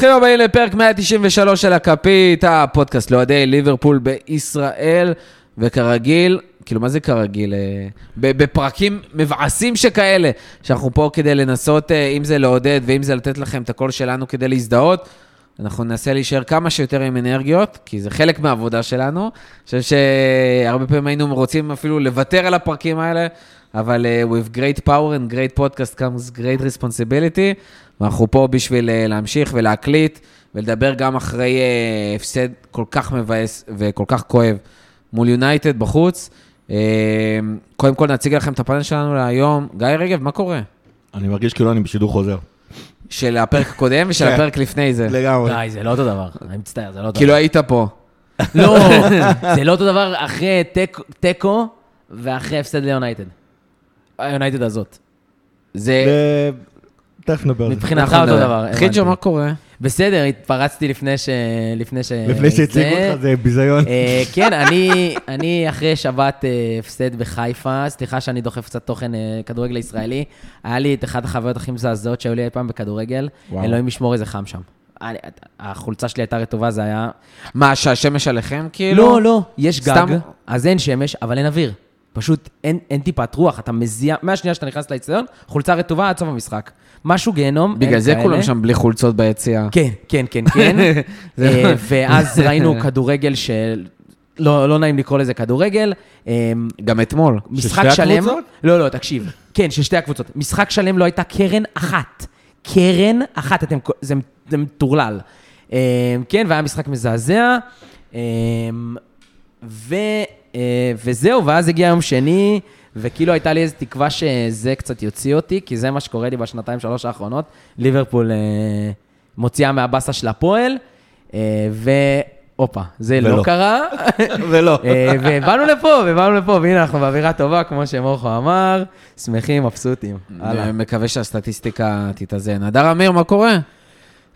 ברוכים הבאים לפרק 193 של הכפית, הפודקאסט לאוהדי ליברפול בישראל, וכרגיל, כאילו, מה זה כרגיל? אה, בפרקים מבאסים שכאלה, שאנחנו פה כדי לנסות, אה, אם זה לעודד ואם זה לתת לכם את הקול שלנו כדי להזדהות. אנחנו ננסה להישאר כמה שיותר עם אנרגיות, כי זה חלק מהעבודה שלנו. אני חושב שהרבה פעמים היינו רוצים אפילו לוותר על הפרקים האלה, אבל uh, with great power and great podcast comes great responsibility, ואנחנו פה בשביל uh, להמשיך ולהקליט ולדבר גם אחרי uh, הפסד כל כך מבאס וכל כך כואב מול יונייטד בחוץ. Uh, קודם כל נציג לכם את הפאנל שלנו להיום. גיא רגב, מה קורה? אני מרגיש כאילו אני בשידור חוזר. של הפרק הקודם ושל כן. הפרק לפני זה. לגמרי. די, זה לא אותו דבר, אני מצטער, זה לא אותו כאילו דבר. היית פה. לא, זה לא אותו דבר אחרי תיקו ואחרי הפסד ליונייטד. היונייטד הזאת. זה... תכף נדבר על זה. מבחינתך אנחנו אותו נדבר. דבר. חיג'ו, הבנתי. מה קורה? בסדר, התפרצתי לפני ש... לפני ש... לפני שהציגו זה. אותך זה ביזיון. אה, כן, אני, אני אחרי שבת אה, הפסד בחיפה, סליחה שאני דוחף קצת תוכן אה, כדורגל ישראלי, היה לי את אחת החוויות הכי מזעזעות שהיו לי אי פעם בכדורגל. אלוהים ישמור איזה חם שם. אני- החולצה שלי הייתה רטובה, זה היה... מה, שהשמש עליכם, כאילו? לא, לא, יש גג, אז אין שמש, אבל אין אוויר. פשוט אין, אין טיפת רוח, אתה מזיע, מהשנייה שאתה נכנס לאצטדיון, חולצה רטובה עד סוף המשחק. משהו גיהנום, אין בגלל זה כאלה. כולם שם בלי חולצות ביציאה. כן, כן, כן, כן. אה, ואז ראינו כדורגל של... לא, לא נעים לקרוא לזה כדורגל. אה, גם אתמול. משחק שתי שלם... הקבוצות? לא, לא, תקשיב. כן, של שתי הקבוצות. משחק שלם לא הייתה קרן אחת. קרן אחת, אתם, זה, זה מטורלל. אה, כן, והיה משחק מזעזע. אה, ו, וזהו, ואז הגיע יום שני, וכאילו הייתה לי איזו תקווה שזה קצת יוציא אותי, כי זה מה שקורה לי בשנתיים, שלוש האחרונות. ליברפול אה, מוציאה מהבאסה של הפועל, אה, והופה, זה לא ולא. קרה. ולא. אה, ובאנו לפה, ובאנו לפה, והנה אנחנו באווירה טובה, כמו שמורכו אמר, שמחים, מבסוטים. מקווה שהסטטיסטיקה תתאזן. הדר אמיר, מה קורה?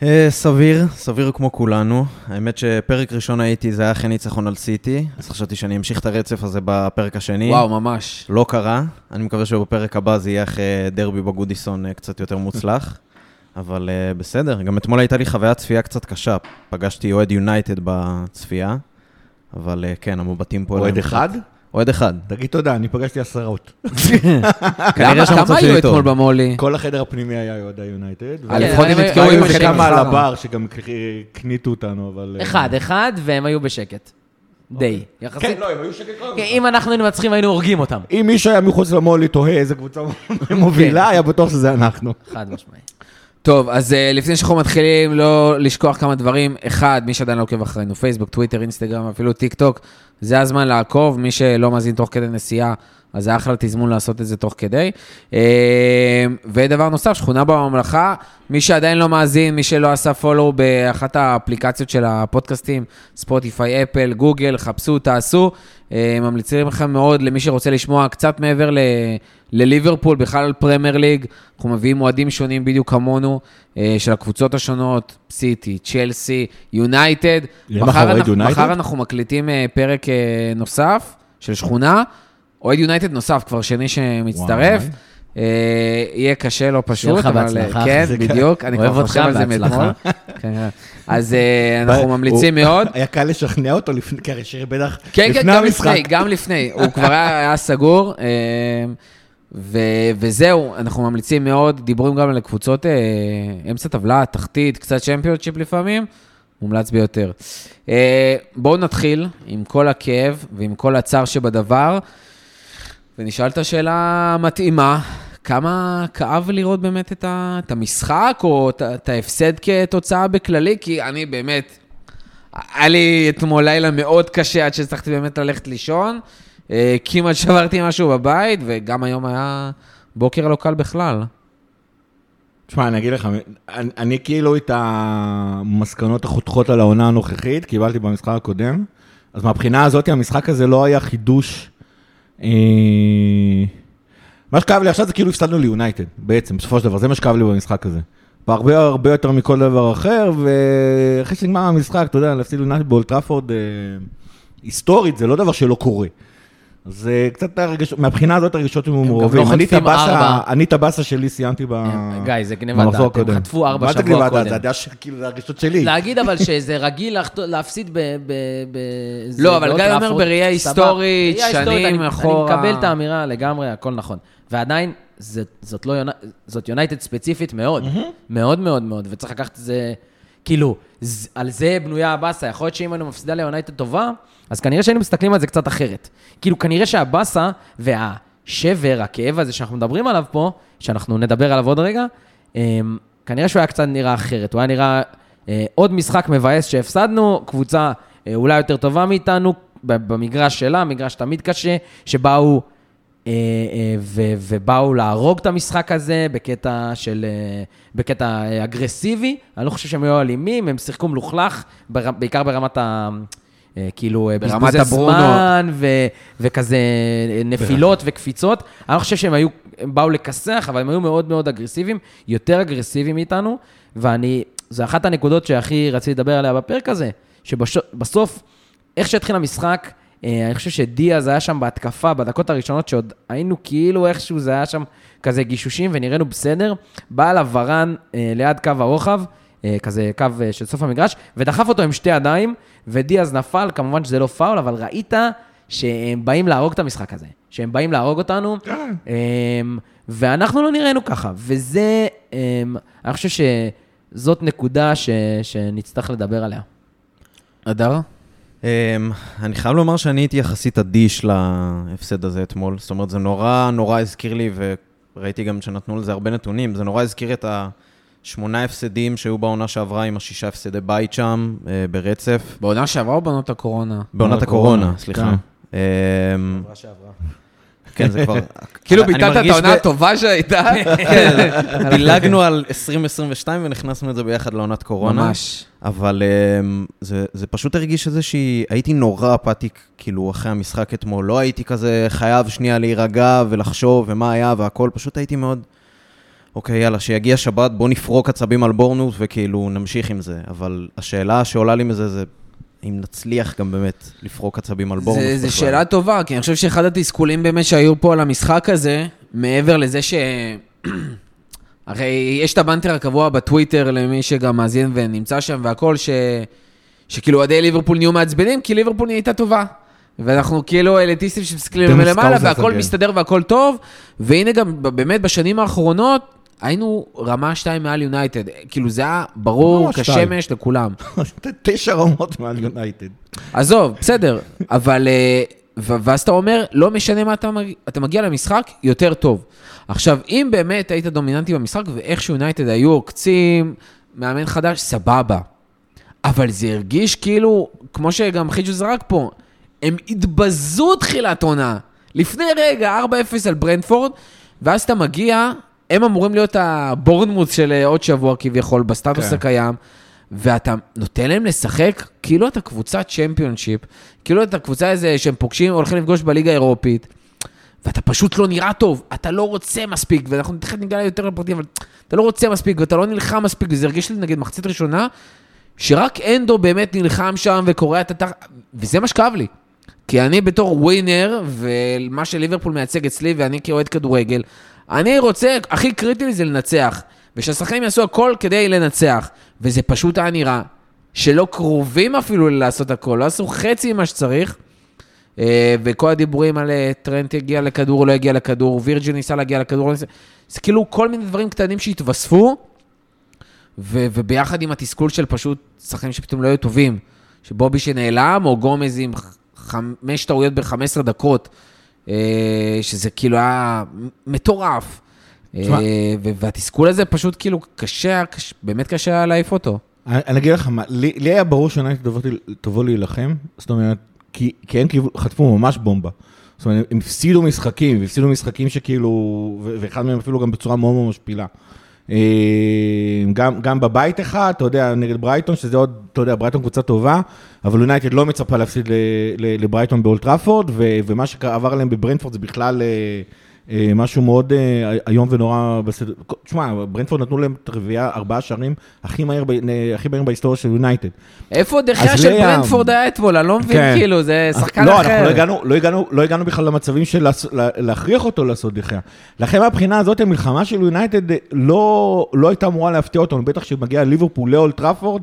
אה, סביר, סביר כמו כולנו. האמת שפרק ראשון הייתי, זה היה אחרי ניצחון על סיטי, אז חשבתי שאני אמשיך את הרצף הזה בפרק השני. וואו, ממש. לא קרה. אני מקווה שבפרק הבא זה יהיה אחרי דרבי בגודיסון אה, קצת יותר מוצלח. אבל אה, בסדר, גם אתמול הייתה לי חוויית צפייה קצת קשה. פגשתי אוהד יונייטד בצפייה, אבל אה, כן, המבטים פה... אוהד אחד? קצת- אוהד אחד. תגיד תודה, אני פגשתי עשרות. כנראה שהמצב כמה שלי היו טוב. אתמול במולי? כל החדר הפנימי היה אוהד היונייטד. אה, כן, לפחות הם נתקעו היו עם היו בשקט. כמה על. הבר שגם קניתו אותנו, אבל... אה, אחד, אחד, והם היו בשקט. די. יחסית. כן, לא, הם היו שקט כל כן, אם אנחנו היינו מנצחים, היינו הורגים אותם. אם מישהו היה מחוץ למולי תוהה איזה קבוצה מובילה, היה בטוח שזה אנחנו. חד משמעי. טוב, אז אה, לפני שאנחנו מתחילים, לא לשכוח כמה דברים. אחד, מי שעדיין לא עוקב אחרינו, פייסבוק, טוויטר, אינסטגרם, אפילו טיק טוק, זה הזמן לעקוב. מי שלא מאזין תוך כדי נסיעה, אז זה אחלה תזמון לעשות את זה תוך כדי. אה, ודבר נוסף, שכונה בממלכה, מי שעדיין לא מאזין, מי שלא עשה follow באחת האפליקציות של הפודקאסטים, ספוטיפיי, אפל, גוגל, חפשו, תעשו. אה, ממליצים לכם מאוד למי שרוצה לשמוע קצת מעבר ל... לליברפול, בכלל על פרמייר ליג, אנחנו מביאים אוהדים שונים בדיוק כמונו, אה, של הקבוצות השונות, סיטי, צ'לסי, יונייטד. מחר אנחנו- מקליטים אה, פרק אה, נוסף של שכונה, אוהד יונייטד נוסף, כבר שני שמצטרף. אה, יהיה קשה, לא פשוט, לך אבל... אה, בהצלחה. כן, בדיוק, אני כבר חושב על זה בהצלחה. מאתמול. כן, אז אה, אנחנו ממליצים מאוד. היה קל לשכנע אותו לפני, כי הרי שיר בטח כן, כן, לפני גם המשחק. לפני, גם לפני. הוא כבר היה, היה סגור, ו, וזהו, אנחנו ממליצים מאוד, דיבורים גם על קבוצות אמצע טבלה, תחתית, קצת צ'מפיונצ'יפ לפעמים, מומלץ ביותר. בואו נתחיל עם כל הכאב ועם כל הצער שבדבר, ונשאל את השאלה המתאימה, כמה כאב לראות באמת את, ה, את המשחק, או את, את ההפסד כתוצאה בכללי, כי אני באמת, היה לי אתמול לילה מאוד קשה עד שהצלחתי באמת ללכת לישון. אה, כמעט שברתי משהו בבית, וגם היום היה בוקר לא קל בכלל. תשמע, אני אגיד לך, אני, אני כאילו את המסקנות החותכות על העונה הנוכחית, קיבלתי במשחק הקודם, אז מהבחינה הזאת, המשחק הזה לא היה חידוש. אה, מה שכאב לי עכשיו זה כאילו הפסדנו ליונייטד, בעצם, בסופו של דבר, זה מה שכאב לי במשחק הזה. והרבה הרבה יותר מכל דבר אחר, ואחרי שנגמר המשחק, אתה יודע, להפסיד ליונייטד באולטראפורד, אה, היסטורית, זה לא דבר שלא קורה. זה קצת הרגשות, מהבחינה הזאת הרגשות הם גם מעורבים. לא אני את הבאסה- שלי סיימתי ב... גיא, זה גניבת במחזור דעת, הם הקודם. חטפו ארבע מה זה שבוע גניבת דעת? קודם. זה הדעה שכאילו, זה הרגשות שלי. להגיד אבל שזה רגיל להפסיד ב... לא, אבל גיא באולטראפורד, אומר בראייה. היסטורית, שנים אני- אחורה. אני מקבל את האמירה לגמרי, הכל נכון. ועדיין, לא זאת יונייטד ספציפית מאוד. מאוד מאוד מאוד, וצריך לקחת את זה... כאילו, על זה בנויה הבאסה. יכול להיות שאם היינו מפסידה ליונייטד טובה, אז כנראה שהיינו מסתכלים על זה קצת אחרת. כאילו, כנראה שהבאסה והשבר, הכאב הזה שאנחנו מדברים עליו פה, שאנחנו נדבר עליו עוד רגע, אמ, כנראה שהוא היה קצת נראה אחרת. הוא היה נראה אה, עוד משחק מבאס שהפסדנו, קבוצה אה, אולי יותר טובה מאיתנו, במגרש שלה, מגרש תמיד קשה, שבאו... אה, אה, ו- ובאו להרוג את המשחק הזה בקטע של... אה, בקטע אגרסיבי. אני לא חושב שהם היו אלימים, הם שיחקו מלוכלך, בר- בעיקר ברמת ה... כאילו, ברמת בזבוזי הברונו. זמן ו- וכזה נפילות וקפיצות. אני לא חושב שהם היו, הם באו לכסח, אבל הם היו מאוד מאוד אגרסיביים, יותר אגרסיביים מאיתנו, ואני, זו אחת הנקודות שהכי רציתי לדבר עליה בפרק הזה, שבסוף, איך שהתחיל המשחק, אני חושב שדיאז היה שם בהתקפה, בדקות הראשונות, שעוד היינו כאילו איכשהו, זה היה שם כזה גישושים ונראינו בסדר. בא אליו ורן אה, ליד קו הרוחב, אה, כזה קו אה, של סוף המגרש, ודחף אותו עם שתי ידיים, ודיאז נפל, כמובן שזה לא פאול, אבל ראית שהם באים להרוג את המשחק הזה, שהם באים להרוג אותנו, אמ, ואנחנו לא נראינו ככה, וזה, אמ, אני חושב שזאת נקודה ש, שנצטרך לדבר עליה. אדר? אמ, אני חייב לומר שאני הייתי יחסית אדיש להפסד הזה אתמול. זאת אומרת, זה נורא נורא הזכיר לי, וראיתי גם שנתנו לזה הרבה נתונים, זה נורא הזכיר את השמונה הפסדים שהיו בעונה שעברה עם השישה הפסדי בית שם, אה, ברצף. בעונה שעברה או בעונות הקורונה? בעונת הקורונה, הקורונה, סליחה. כן. אמ, כן, זה כבר... כאילו ביטלת את העונה הטובה שהייתה? כן, דילגנו על 2022 ונכנסנו את זה ביחד לעונת קורונה. ממש. אבל um, זה, זה פשוט הרגיש איזושהי... הייתי נורא אפאטיק, כאילו, אחרי המשחק אתמול. לא הייתי כזה חייב שנייה להירגע ולחשוב ומה היה והכל, פשוט הייתי מאוד... אוקיי, יאללה, שיגיע שבת, בוא נפרוק עצבים על בורנוס וכאילו נמשיך עם זה. אבל השאלה שעולה לי מזה זה, אם נצליח גם באמת לפרוק עצבים על זה בכלל. שאלה טובה, כי אני חושב שאחד התסכולים באמת שהיו פה על המשחק הזה, מעבר לזה ש... הרי יש את הבנטר הקבוע בטוויטר למי שגם מאזין ונמצא שם והכל, ש... שכאילו אוהדי ליברפול נהיו מעצבנים, כי ליברפול נהייתה טובה. ואנחנו כאילו אליטיסטים שמסתכלים מלמעלה, והכל. מסתדר והכל טוב, והנה גם באמת בשנים האחרונות, היינו רמה 2 מעל יונייטד. כאילו זה היה ברור שתיים. כשמש לכולם. תשע רמות מעל יונייטד. עזוב, בסדר, אבל... אה, ואז אתה אומר, לא משנה מה אתה, מג- אתה מגיע למשחק, יותר טוב. עכשיו, אם באמת היית דומיננטי במשחק, ואיכשהו יונייטד היו עוקצים, מאמן חדש, סבבה. אבל זה הרגיש כאילו, כמו שגם חיג'ו זרק פה, הם התבזו תחילת עונה. לפני רגע, 4-0 על ברנדפורד, ואז אתה מגיע, הם אמורים להיות הבורנמוט של אה, עוד שבוע כביכול, בסטטוס כן. הקיים, ואתה נותן להם לשחק כאילו אתה קבוצת צ'מפיונשיפ, כאילו אתה קבוצה איזה שהם פוגשים, הולכים לפגוש בליגה האירופית, ואתה פשוט לא נראה טוב, אתה לא רוצה מספיק, ואנחנו תכף ניגע יותר לפרטים, אבל אתה לא רוצה מספיק, ואתה לא נלחם מספיק, וזה הרגיש לי נגיד מחצית ראשונה, שרק אנדו באמת נלחם שם וקורע את התחת, וזה מה שכאב לי. כי אני בתור ווינר, ומה שליברפול מייצג אצלי, ואני כאוהד כדורגל, אני רוצה, הכי קריטי לי זה לנצח. ושהשחקנים יעשו הכל כדי לנצח. וזה פשוט היה נראה שלא קרובים אפילו לעשות הכל, לא עשו חצי ממה שצריך. אה, וכל הדיבורים על אה, טרנט יגיע לכדור, לא יגיע לכדור, וירג'ין ניסה להגיע לכדור, לא. זה כאילו כל מיני דברים קטנים שהתווספו, ו- וביחד עם התסכול של פשוט שחקנים שפתאום לא היו טובים, שבובי שנעלם, או גומז עם חמש טעויות ב-15 דקות, שזה כאילו היה מטורף. אה, והתסכול הזה פשוט כאילו קשה, באמת קשה היה להעיף אותו. אני אגיד לך מה, לי לי היה ברור שיונייטד תבוא- להילחם, זאת אומרת, כי כי הם כאילו חטפו ממש בומבה. זאת אומרת, הם הפסידו משחקים, והפסידו משחקים שכאילו, ואחד מהם אפילו גם בצורה מאוד מאוד משפילה. אה, גם, גם בבית אחד, אתה יודע, נגד ברייטון, שזה עוד, אתה יודע, ברייטון קבוצה טובה, אבל יונייטד לא מצפה להפסיד לברייטון באולד טראפורד, ומה שעבר עליהם בברנטפורד זה בכלל אה, משהו מאוד אה, איום ונורא בסדר. תשמע, ברנטפורד נתנו להם את הרביעייה, ארבעה שערים הכי מהר, הכי מהר בהיסטוריה של יונייטד. איפה דה חאה אז של ליה- ברנטפורד היה אתמול? אני לא מבין, כן. כאילו, זה שחקן לא, אחר. אנחנו לא הגענו, לא, הגענו, לא הגענו בכלל למצבים של להכריח אותו לעשות דחייה. לכן מהבחינה הזאת, המלחמה של יונייטד אה, לא, לא הייתה אמורה להפתיע אותנו, בטח כשמגיע ליברפול לאולד טראפורד,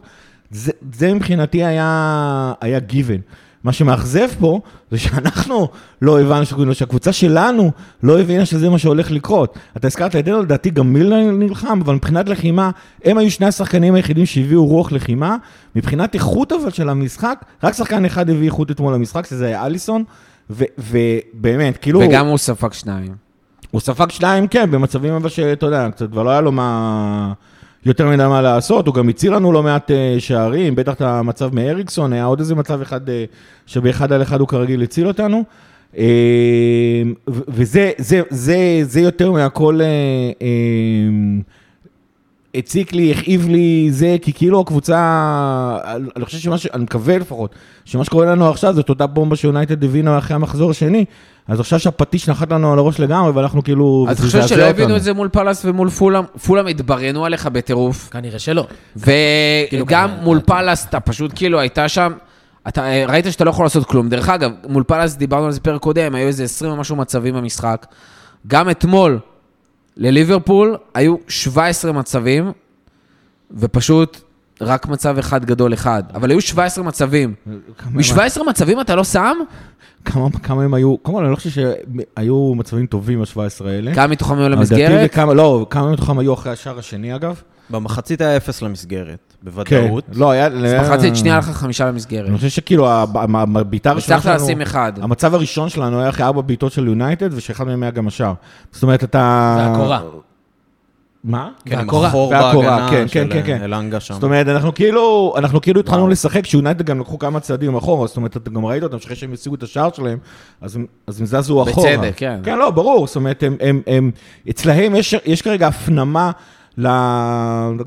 זה, זה מבחינתי היה, היה גיוון. מה שמאכזב פה, זה שאנחנו לא הבנו, שכאילו, שהקבוצה שלנו לא הבינה שזה מה שהולך לקרות. אתה הזכרת את דנו, לדעתי גם מילנר נלחם, אבל מבחינת לחימה, הם היו שני השחקנים היחידים שהביאו רוח לחימה. מבחינת איכות אבל של המשחק, רק שחקן אחד הביא איכות אתמול למשחק, שזה היה אליסון, ובאמת, כאילו... וגם הוא ספג שניים. הוא ספג שניים, כן, במצבים אבל שאתה יודע, קצת כבר לא היה לו מה... יותר מדי מה לעשות, הוא גם הציל לנו לא מעט אה, שערים, בטח את המצב מאריקסון, היה עוד איזה מצב אחד אה, שבאחד על אחד הוא כרגיל הציל אותנו. אה, וזה זה, זה, זה יותר מהכל הציק לי, הכאיב לי, זה, כי כאילו הקבוצה, אני חושב שמה ש... אני מקווה לפחות, שמה שקורה לנו עכשיו זאת אותה בומבה שיונייטד הבינה אחרי המחזור השני, אז עכשיו שהפטיש נחת לנו על הראש לגמרי, ואנחנו כאילו... אז אתה חושב שלא הבינו. את זה מול פאלאס ומול פולהאם? פולהאם התבריינו עליך בטירוף. כנראה שלא. וגם כנראה, מול פאלאס, אתה פשוט כאילו הייתה שם, אתה ראית שאתה לא יכול לעשות כלום. דרך אגב, מול פאלאס דיברנו על זה פרק קודם, היו איזה 20 ומשהו מצבים במשחק. גם אתמול לליברפול היו 17 מצבים, ופשוט רק מצב אחד גדול אחד. אבל היו 17 מצבים. כמה- מ-17 מצבים אתה לא שם? כמה, כמה הם היו, כמובן, אני לא חושב שהיו מצבים טובים ה-17 האלה. כמה מתוכם היו למסגרת? לדעתי וכמה- לא, כמה מתוכם היו אחרי השער השני אגב? במחצית היה אפס למסגרת, כן. בוודאות. לא, היה... אז מחצית שנייה לך חמישה למסגרת. אני חושב שכאילו, הב- הב- הבעיטה הראשונה הצלחת שלנו... לשים אחד. המצב הראשון שלנו היה אחרי ארבע בעיטות של יונייטד, ושאחד מהם היה גם השער. זאת אומרת, אתה... והקורה. מה? כן, עם והקורה. החור והקורה, בהגנה כן, של כן, כן. אלנגה שם. זאת אומרת, אנחנו כאילו, אנחנו כאילו התחלנו. לשחק, שיונייטד גם לקחו כמה צעדים אחורה, זאת אומרת, אתה גם ראית אותם, שאחרי שהם השיגו את השער שלהם, אז הם, זזו אחורה. בצדק, כן. כן, לא, ברור, זאת אומרת, הם, הם, הם, אצלהם יש כרגע הפנמה ל...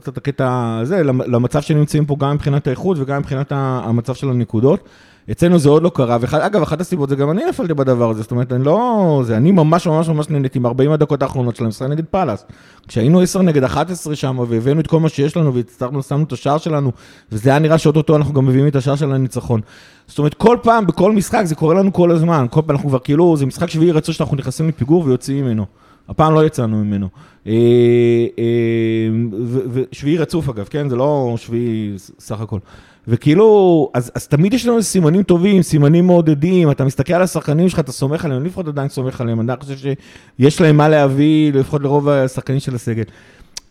קצת הקטע הזה, למ- למצב שנמצאים פה גם מבחינת האיכות וגם מבחינת המצב של הנקודות. אצלנו זה עוד לא קרה, ואגב, אחת הסיבות זה גם אני נפלתי בדבר הזה, זאת אומרת, אני לא... זה, אני ממש ממש ממש נהניתי עם 40 הדקות האחרונות של המשחק נגד פאלאס. כשהיינו 10 נגד 11 שם, והבאנו את כל מה שיש לנו, והצטרכנו, שמנו את השער שלנו, וזה היה נראה שאו-טו-טו אנחנו גם מביאים את השער של הניצחון. זאת אומרת, כל פעם, בכל משחק, זה קורה לנו כל הזמן. כל פעם אנחנו כבר כאילו, זה משחק שביעי רצוף שאנחנו נכנסים לפיגור ויוצאים ממנו. הפעם לא יצאנו ממנו. אה, אה, ושביעי רצוף אגב, כן? זה לא שביעי סך הכל. וכאילו, אז, אז תמיד יש לנו סימנים טובים, סימנים מעודדים, אתה מסתכל על השחקנים שלך, אתה סומך עליהם, אני לפחות עדיין סומך עליהם, אני חושב שיש להם מה להביא, לפחות לרוב השחקנים של הסגל.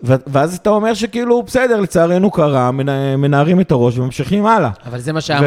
ואז אתה אומר שכאילו, בסדר, לצערנו קרה, מנ- מנערים את הראש וממשיכים הלאה. אבל זה מה שהיה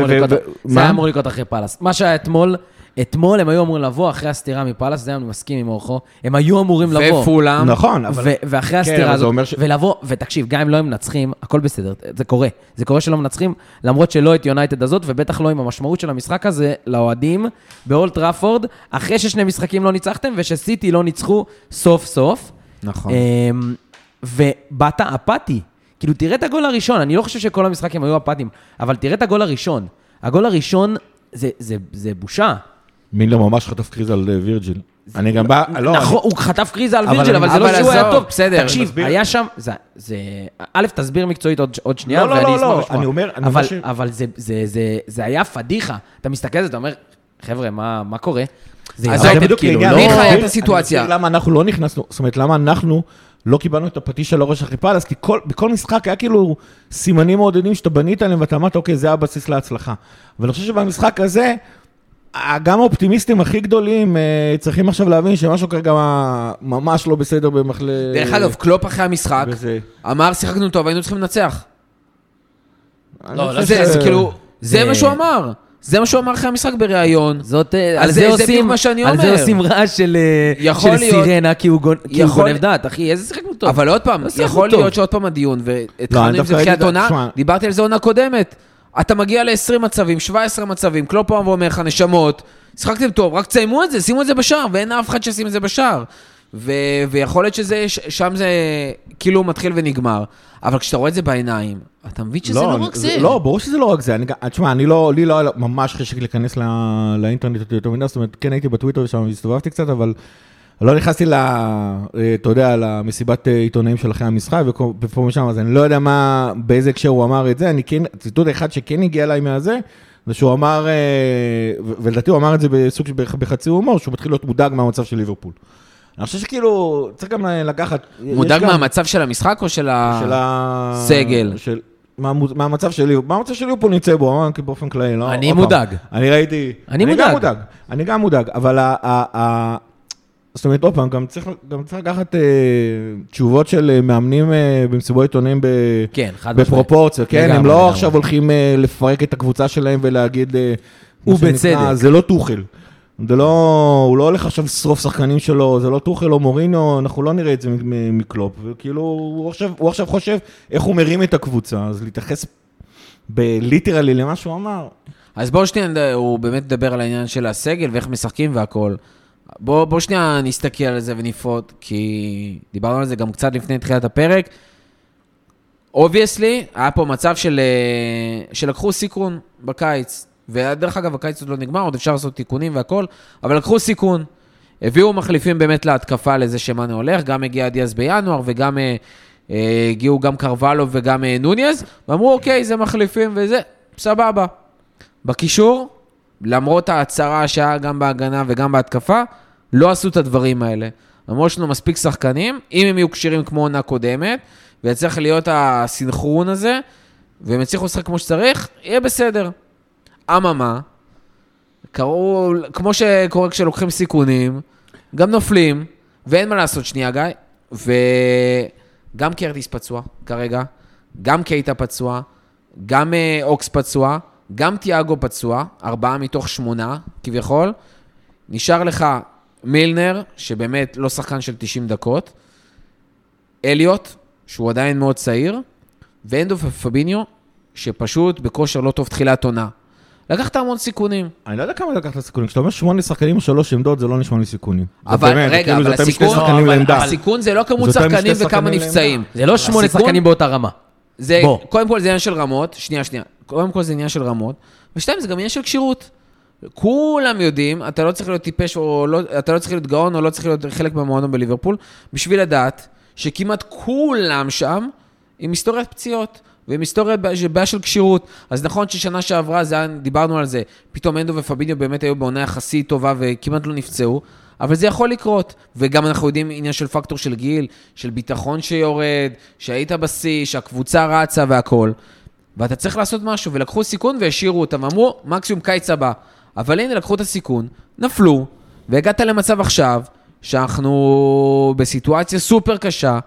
אמור לקרות אחרי פאלאס. מה שהיה אתמול, אתמול הם היו אמורים לבוא אחרי הסתירה מפאלאס, זה אני מסכים עם אורחו, הם היו אמורים לבוא. ופולאם. נכון, אבל... ו- ואחרי כן, הסתירה זה הזאת, ש- ולבוא, ותקשיב, גם אם לא הם מנצחים, הכל בסדר, זה קורה. זה קורה שלא מנצחים, למרות שלא את יונייטד הזאת, ובטח לא עם המשמעות של המשחק הזה לאוהדים באולד טראפורד, אחרי ששני משחקים לא ניצחתם, ושסיטי לא ניצחו סוף סוף. נכון. אמ, ובאת אפאתי. כאילו, תראה את הגול הראשון, אני לא חושב שכל המשחקים היו אפאתיים, אבל תראה את הגול הראשון. הגול הראשון זה, זה, זה בושה. מילנר ממש חטף קריזה על אה, וירג'יל. אני גם בא, לא, נכון, הוא חטף קריזה על אני- אבל זה לא שהוא היה טוב. בסדר, תקשיב. היה שם, זה, א', תסביר מקצועית עוד, שנייה, לא, לא, ואני לא, אשמח לא, לשמוע. אני אומר- אבל, זה, היה פדיחה. אתה מסתכל על זה, אתה אומר, חבר'ה, מה, קורה? זה בדיוק כאילו, לא... מי חיה את אני הסיטואציה? למה אנחנו לא נכנסנו, זאת אומרת, למה אנחנו לא קיבלנו את הפטיש על הראש אחרי פאלאס, כי כל, בכל משחק היה כאילו סימנים מעודדים שאתה בנית עליהם ואתה אמרת, אוקיי, זה הבסיס להצלחה. אבל אני חושב שבמשחק הזה, גם האופטימיסטים הכי גדולים אה, צריכים עכשיו להבין שמשהו כרגע ממש לא בסדר במחלה... דרך אגב, קלופ אחרי המשחק, וזה- אמר, שיחקנו טוב, היינו צריכים לנצח. לא, חושב זה ש- זה כאילו, זה זה- מה שהוא אמר. זה מה שהוא אמר אחרי המשחק בריאיון. זאת, אה, אז על זה- זה זה עושים, בדיוק מה שאני על זה אומר. עושים רעש של, אה, של להיות- סירנה, כי הוא גונ- כי הוא יכול- גונב דעת, אחי, איזה שיחקנו טוב. אבל עוד פעם, לא יכול טוב. להיות שעוד פעם הדיון, לא, והתחלנו אני עם זה תחילת ראיתי- עונה, דיברתי על זה עונה קודמת. אתה מגיע ל-20 מצבים, 17 מצבים, קלופ פעם ואומר לך, נשמות, שיחקתם טוב, רק תסיימו את זה, שימו את זה בשער, ואין אף אחד שישים את זה בשער. ו- ויכול להיות שזה, ש- שם זה כאילו מתחיל ונגמר. אבל כשאתה רואה את זה בעיניים, אתה מבין שזה לא, אני- רק זה. לא, ברור שזה לא רק זה. אני תשמע, אני לא, לי לא היה ממש חשק להיכנס ל- לאינטרנט יותר מדי, זאת אומרת, כן הייתי בטוויטר שם והסתובבתי קצת, אבל לא נכנסתי ל... אה, אתה יודע, למסיבת אה, עיתונאים של אחרי המשחק ופה ושם, אז אני לא יודע מה, באיזה הקשר הוא אמר את זה, אני כן, ציטוט אחד שכן הגיע אליי מהזה, זה שהוא אמר, אה, ולדעתי הוא אמר את זה בסוג של בח- בחצי הומור, שהוא מתחיל להיות מודאג מהמצב של ליברפול. אני חושב שכאילו, צריך גם לקחת... מודאג מהמצב של המשחק או של ה... של מהמצב של ליברפול, מה המצב של ליברפול נמצא בו, אמרתי באופן כללי, לא? אני. מודאג. אני ראיתי... אני מודאג. אני גם מודאג, אבל זאת אומרת, עוד פעם, גם צריך, גם צריך לקחת אה, תשובות של אה, מאמנים אה, במסיבות עיתונים ב, כן, חד משמעית. בפרופורציה, כן? לגמרי, הם לא לגמרי. עכשיו הולכים אה, לפרק את הקבוצה שלהם ולהגיד... אה, מה שנקרא, ובצדק. זה לא טוכל. זה לא, הוא לא הולך עכשיו לשרוף שחקנים שלו, זה לא טוכל או מוריניו, אנחנו לא נראה את זה מקלופ. וכאילו, הוא עכשיו, הוא עכשיו חושב איך הוא מרים את הקבוצה, אז להתייחס ב literally למה שהוא אמר. אז בואו שנייה, הוא באמת מדבר על העניין של הסגל ואיך משחקים והכל. בואו בוא שנייה נסתכל על זה ונפרוט, כי דיברנו על זה גם קצת לפני תחילת הפרק. obviously, היה פה מצב של, אה, שלקחו סיכון בקיץ. ודרך אגב, הקיץ עוד לא נגמר, עוד אפשר לעשות תיקונים והכל, אבל לקחו סיכון. הביאו מחליפים באמת להתקפה לזה שמאנה הולך, גם הגיע דיאז בינואר וגם אה, אה, הגיעו גם קרבלו וגם אה, נוניז, ואמרו, אוקיי, זה מחליפים וזה, סבבה. בקישור, למרות ההצהרה שהיה גם בהגנה וגם בהתקפה, לא עשו את הדברים האלה. אמרו שיש לנו מספיק שחקנים, אם הם יהיו כשירים כמו עונה קודמת, ויצטרך להיות הסינכרון הזה, והם יצליחו לשחק כמו שצריך, יהיה בסדר. אממה, קראו, כמו שקורה כשלוקחים סיכונים, גם נופלים, ואין מה לעשות שנייה, גיא. וגם קרטיס פצוע כרגע, גם קייטה פצוע, גם אה, אוקס פצוע, גם תיאגו פצוע, ארבעה מתוך שמונה כביכול. נשאר לך מילנר, שבאמת לא שחקן של 90 דקות, אליוט, שהוא עדיין מאוד צעיר, ואנדו פביניו, שפשוט בכושר לא טוב תחילת עונה. לקחת המון סיכונים. אני לא יודע כמה לקחת סיכונים, כשאתה אומר שמונה שחקנים או שלוש עמדות, זה לא נשמע לי סיכונים. אבל באמת, רגע, כאילו, אבל משני הסיכון, שחקנים אבל- לעמדה. הסיכון זה לא כמות שחקנים וכמה נפצעים. זה לא שמונה שחקנים באותה רמה. זה, בוא. קודם כל זה עניין של רמות, שנייה, שנייה. קודם כל זה עניין של רמות, ושתיים, זה גם עניין של כשירות. כולם יודעים, אתה לא צריך להיות טיפש או לא, אתה לא צריך להיות גאון או לא צריך להיות חלק מהמועדון בליברפול, בשביל לדעת שכמעט כולם שם עם היסטוריית פציעות. ועם היסטוריה בעיה בעיה של כשירות. אז נכון ששנה שעברה, זה דיברנו על זה, פתאום אנדו ופביניו באמת היו בעונה יחסית טובה וכמעט לא נפצעו, אבל זה יכול לקרות. וגם אנחנו יודעים עניין של פקטור של גיל, של ביטחון שיורד, שהיית בשיא, שהקבוצה רצה והכול. ואתה צריך לעשות משהו, ולקחו סיכון והשאירו אותם, אמרו, מקסימום קיץ הבא. אבל הנה, לקחו את הסיכון, נפלו, והגעת למצב עכשיו, שאנחנו בסיטואציה סופר קשה,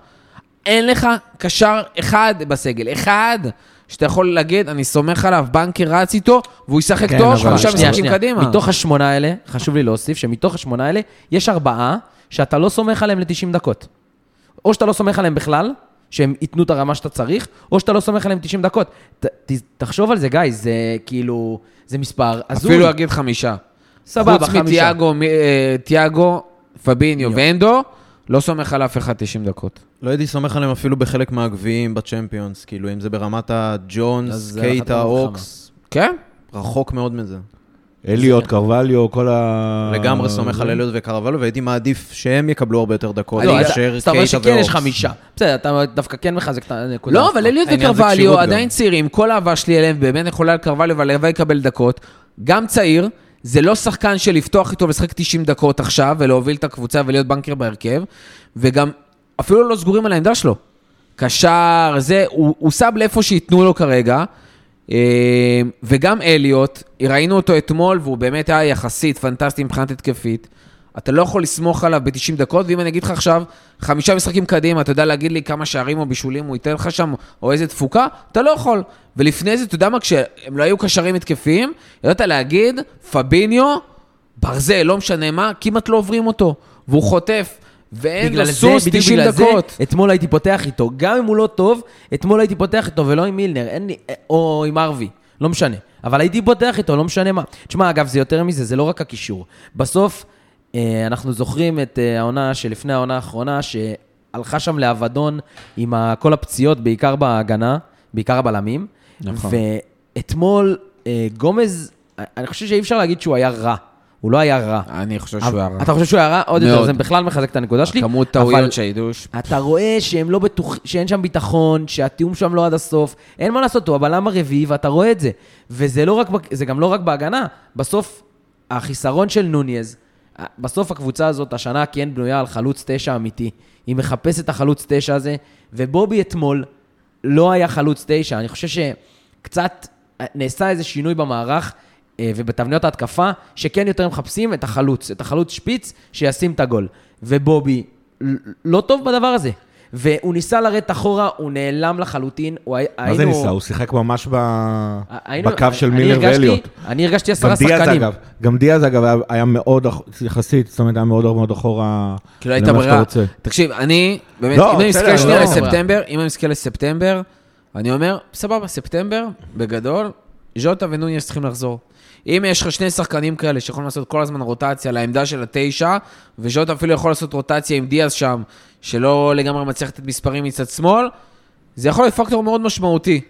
אין לך קשר אחד בסגל, אחד, שאתה יכול להגיד, אני סומך עליו, בנקר רץ איתו, והוא ישחק כן, טוב, חמישה משחקים. קדימה. מתוך השמונה האלה, חשוב לי להוסיף שמתוך השמונה האלה, יש ארבעה שאתה לא סומך עליהם ל-90 דקות. או שאתה לא סומך עליהם בכלל, שהם ייתנו את הרמה שאתה צריך, או שאתה לא סומך עליהם 90 דקות. ת, ת, תחשוב על זה, גיא, זה כאילו, זה מספר הזוי. אפילו אגיד חמישה. סבבה, חוץ חמישה. מתיאגו, מ- אה, תיאגו, פביניו יו. ואנדו, לא סומך על אף אחד 90 דקות. לא הייתי סומך עליהם אפילו בחלק מהגביעים בצ'מפיונס, כאילו, אם זה ברמת הג'ונס, קייטה. אוקס, כן? רחוק מאוד מזה. אליוט, קרווליו, כל ה... לגמרי סומך על אליוט וקרבלו, והייתי מעדיף שהם יקבלו הרבה יותר דקות, לא, מאשר אז אתה אומר קייטה שכן יש. חמישה. בסדר, אתה דווקא כן מחזק את הנקודה. לא. אבל אליוט וקרווליו. עדיין צעירים, כל האהבה שלי אליהם, באמת יכולה לקרווליו והלוואי יקבל דקות. גם צעיר, זה לא שחקן של לפתוח איתו ולשחק 90 דקות עכשיו, ולהוביל את הקבוצה ולהיות בנקר בהרכב, וגם אפילו לא סגורים על העמדה שלו. קשר, זה, הוא, הוא סאב לאיפה שייתנו לו כרגע. אה, וגם אליוט, ראינו אותו אתמול, והוא באמת היה יחסית פנטסטי מבחינת התקפית. אתה לא יכול לסמוך עליו ב-90 דקות, ואם אני אגיד לך עכשיו, חמישה משחקים קדימה, אתה יודע להגיד לי כמה שערים או בישולים הוא ייתן לך שם, או איזה תפוקה? אתה לא יכול. ולפני זה, אתה יודע מה, כשהם לא היו קשרים התקפיים, ידעת להגיד, פביניו, ברזל, לא משנה מה, כמעט לא עוברים אותו. והוא חוטף, ואין לו סוס בדיוק 90 בגלל דקות. זה, אתמול הייתי פותח איתו. גם אם הוא לא טוב, אתמול הייתי פותח איתו, ולא עם מילנר, אין לי, או עם ארווי, לא משנה. אבל הייתי פותח איתו, לא משנה מה. תשמע, אגב, זה יותר מזה, זה לא רק הקישור. בסוף, אה, אנחנו זוכרים את אה, העונה שלפני העונה האחרונה, שהלכה שם לאבדון עם כל הפציעות, בעיקר בהגנה, בעיקר הבלמים. נכון. ואתמול, אה, גומז, אני חושב שאי אפשר להגיד שהוא היה רע. הוא לא היה רע. אני חושב שהוא היה רע. אתה חושב שהוא היה רע? עוד יותר. זה בכלל מחזק את הנקודה שלי. כמות אבל טעויות שהיו. ש- אתה רואה שהם לא בטוח, שאין שם ביטחון, שהתיאום שם לא עד הסוף, אין מה לעשות, הוא הבלם הרביעי ואתה רואה את זה. וזה לא רק, זה גם לא רק בהגנה, בסוף החיסרון של נוניז, בסוף הקבוצה הזאת השנה כן בנויה על חלוץ תשע אמיתי. היא מחפשת את החלוץ תשע הזה, ובובי אתמול לא היה חלוץ תשע. אני חושב שקצת נעשה איזה שינוי במערך ובתבניות ההתקפה, שכן יותר מחפשים את החלוץ, את החלוץ שפיץ, שישים את הגול. ובובי לא טוב בדבר הזה. והוא ניסה לרדת אחורה, הוא נעלם לחלוטין. הוא מה זה ניסה? הוא שיחק ממש ב... היינו- בקו של מילר הרגשתי- ואליוט. אני הרגשתי גם עשרה דיאז שחקנים. אגב, גם דיאז אגב היה- היה מאוד, יחסית, זאת אומרת, היה מאוד מאוד אחורה כאילו הייתה ברירה. תקשיב, אני, באמת, לא, אם אני מסתכל שנייה לא. לספטמבר, אם אני מסתכל לספטמבר, אני אומר, סבבה, ספטמבר, בגדול, ז'וטה ונוניס צריכים לחזור. אם יש לך שני שחקנים כאלה שיכולים לעשות כל הזמן רוטציה לעמדה של התשע, וז'וטה אפילו יכול לעשות רוטציה עם דיאז שם, שלא לגמרי מצליח לתת מספרים מצד שמאל, זה יכול להיות פקטור מאוד משמעותי.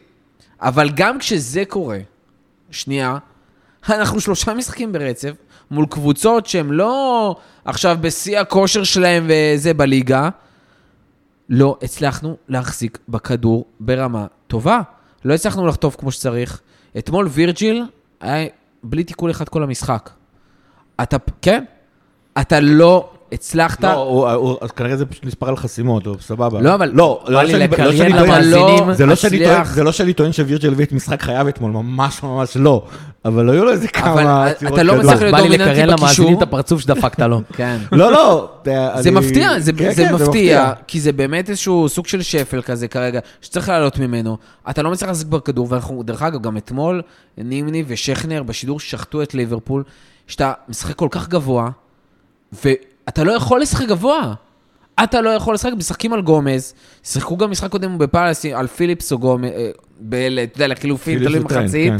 אבל גם כשזה קורה, שנייה, אנחנו שלושה משחקים ברצף, מול קבוצות שהן לא עכשיו בשיא הכושר שלהם וזה בליגה, לא הצלחנו להחזיק בכדור ברמה טובה. לא הצלחנו לחטוף כמו שצריך. אתמול וירג'יל היה בלי תיקול אחד כל המשחק. אתה, כן, אתה לא הצלחת... לא, הוא- הוא- אז כנראה זה פשוט נספר על חסימות, או סבבה. לא, אבל- לא, לא שאני- לא שאני טוען- זה לא שאני. טוען- זה לא שאני טוען שווירג'ל הביא את משחק חייו אתמול, ממש ממש לא. אבל היו לו איזה כמה אתה עצירות לא כדור. מצליח להיות בא לי דומיננטי לקרן למאזינים בקישור. את הפרצוף שדפקת לו. כן. לא, לא. זה אני- מפתיע, זה, כן, זה כן, מפתיע, כי זה באמת איזשהו סוג של שפל כזה כרגע, שצריך לעלות ממנו. אתה לא מצליח להחזיק בכדור, ואנחנו, דרך אגב, גם אתמול, נימני ושכנר בשידור שחטו את ליברפול, שאתה משחק כל כך גבוה, ואתה לא יכול לשחק גבוה. אתה לא יכול לשחק, משחקים על גומז, שיחקו גם משחק קודם בפאלאס על פיליפס או גומז, אה, אתה יודע, לחילופין, תלוי מחצית. כן.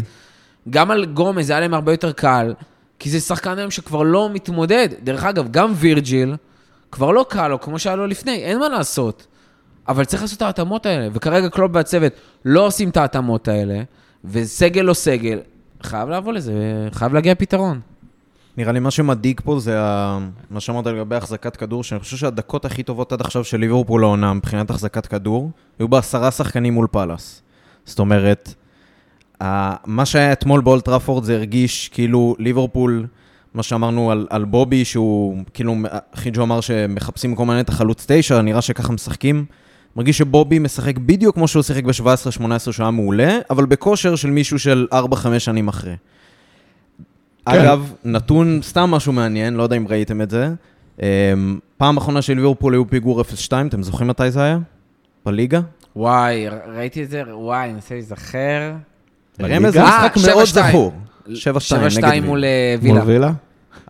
גם על גומז זה היה להם הרבה יותר קל, כי זה שחקן היום שכבר לא מתמודד. דרך אגב, גם וירג'יל, כבר לא קל לו כמו שהיה לו לפני, אין מה לעשות. אבל צריך לעשות את ההתאמות האלה, וכרגע קלופ והצוות לא עושים את ההתאמות האלה, וסגל לא סגל, חייב לבוא לזה, חייב להגיע פתרון. נראה לי מה שמדאיג פה זה ה... מה שאמרת לגבי החזקת כדור, שאני חושב שהדקות הכי טובות עד עכשיו של ליברפול העונה מבחינת החזקת כדור, היו בעשרה שחקנים מול פאלאס. זאת אומרת, מה שהיה אתמול באולד טראפורד זה הרגיש כאילו ליברפול, מה שאמרנו על, על בובי, שהוא כאילו, חיג'ו אמר שמחפשים כל מיני את החלוץ תשע, נראה שככה משחקים. מרגיש שבובי משחק בדיוק כמו שהוא שיחק ב-17-18 שהוא היה מעולה, אבל בכושר של מישהו של 4-5 שנים אחרי. כן. אגב, נתון, סתם משהו מעניין, לא יודע אם ראיתם את זה. אמ, פעם אחרונה של ליברפול היו פיגור 0-2, אתם זוכרים מתי זה היה? בליגה? וואי, ראיתי את זה, וואי, אני מנסה להיזכר. רמז זה אה, משחק מאוד 7-2. זכור. 7-2 נגד 7-2 וילה. מול אה, מול וילה. וילה?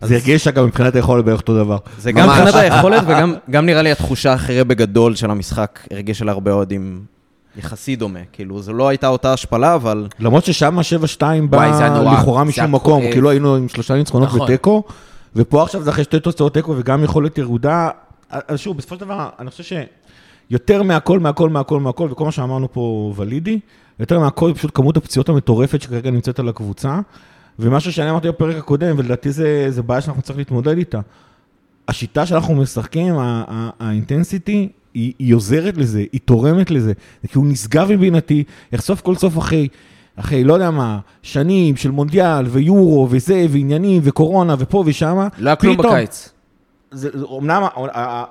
זה הרגיש אגב מבחינת היכולת בערך אותו דבר. זה גם. מבחינת היכולת וגם גם נראה לי התחושה אחרי בגדול של המשחק הרגיש על הרבה אוהדים יחסי דומה. כאילו, זו לא הייתה אותה השפלה, אבל למרות ששם ה-7-2 בא. לכאורה משום מקום. כאילו היינו עם שלושה ניצחונות נכון. ותיקו, ופה עכשיו זה אחרי שתי תוצאות תיקו וגם יכולת ירודה. אז שוב, בסופו של דבר, אני חושב שיותר מהכל, מהכל, מהכל, מהכל, וכל מה שאמרנו פה ולידי, יותר מהכל, פשוט כמות הפציעות המטורפת שכרגע נמצאת על הקבוצה, ומשהו שאני אמרתי בפרק הקודם, ולדעתי זה, זה בעיה שאנחנו צריכים להתמודד איתה. השיטה שאנחנו משחקים, האינטנסיטי, היא, היא עוזרת לזה, היא תורמת לזה. זה כאילו נשגב מבינתי, איך סוף כל סוף אחרי, אחרי, לא יודע מה, שנים של מונדיאל ויורו וזה, ועניינים וקורונה ופה ושמה. לא היה כלום פתאום- בקיץ. זה, אומנם,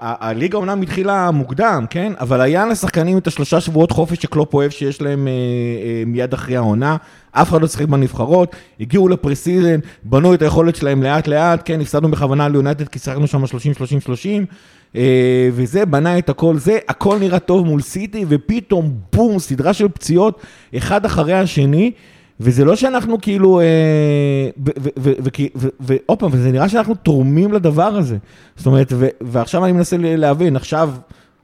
הליגה אומנם התחילה מוקדם, כן? אבל היה לשחקנים את השלושה שבועות חופש שקלופ אוהב שיש להם אה, אה, מיד אחרי העונה. אף אחד לא שיחק בנבחרות, הגיעו לפרסיזן, בנו את היכולת שלהם לאט לאט, כן, הפסדנו בכוונה ליונטד כי שיחקנו שם 30-30-30, אה, וזה בנה את הכל זה, הכל נראה טוב מול סיטי, ופתאום בום, סדרה של פציעות, אחד אחרי השני. וזה לא שאנחנו כאילו, אה, ועוד פעם, וזה נראה שאנחנו תורמים לדבר הזה. זאת אומרת, ו- ועכשיו אני מנסה להבין, עכשיו,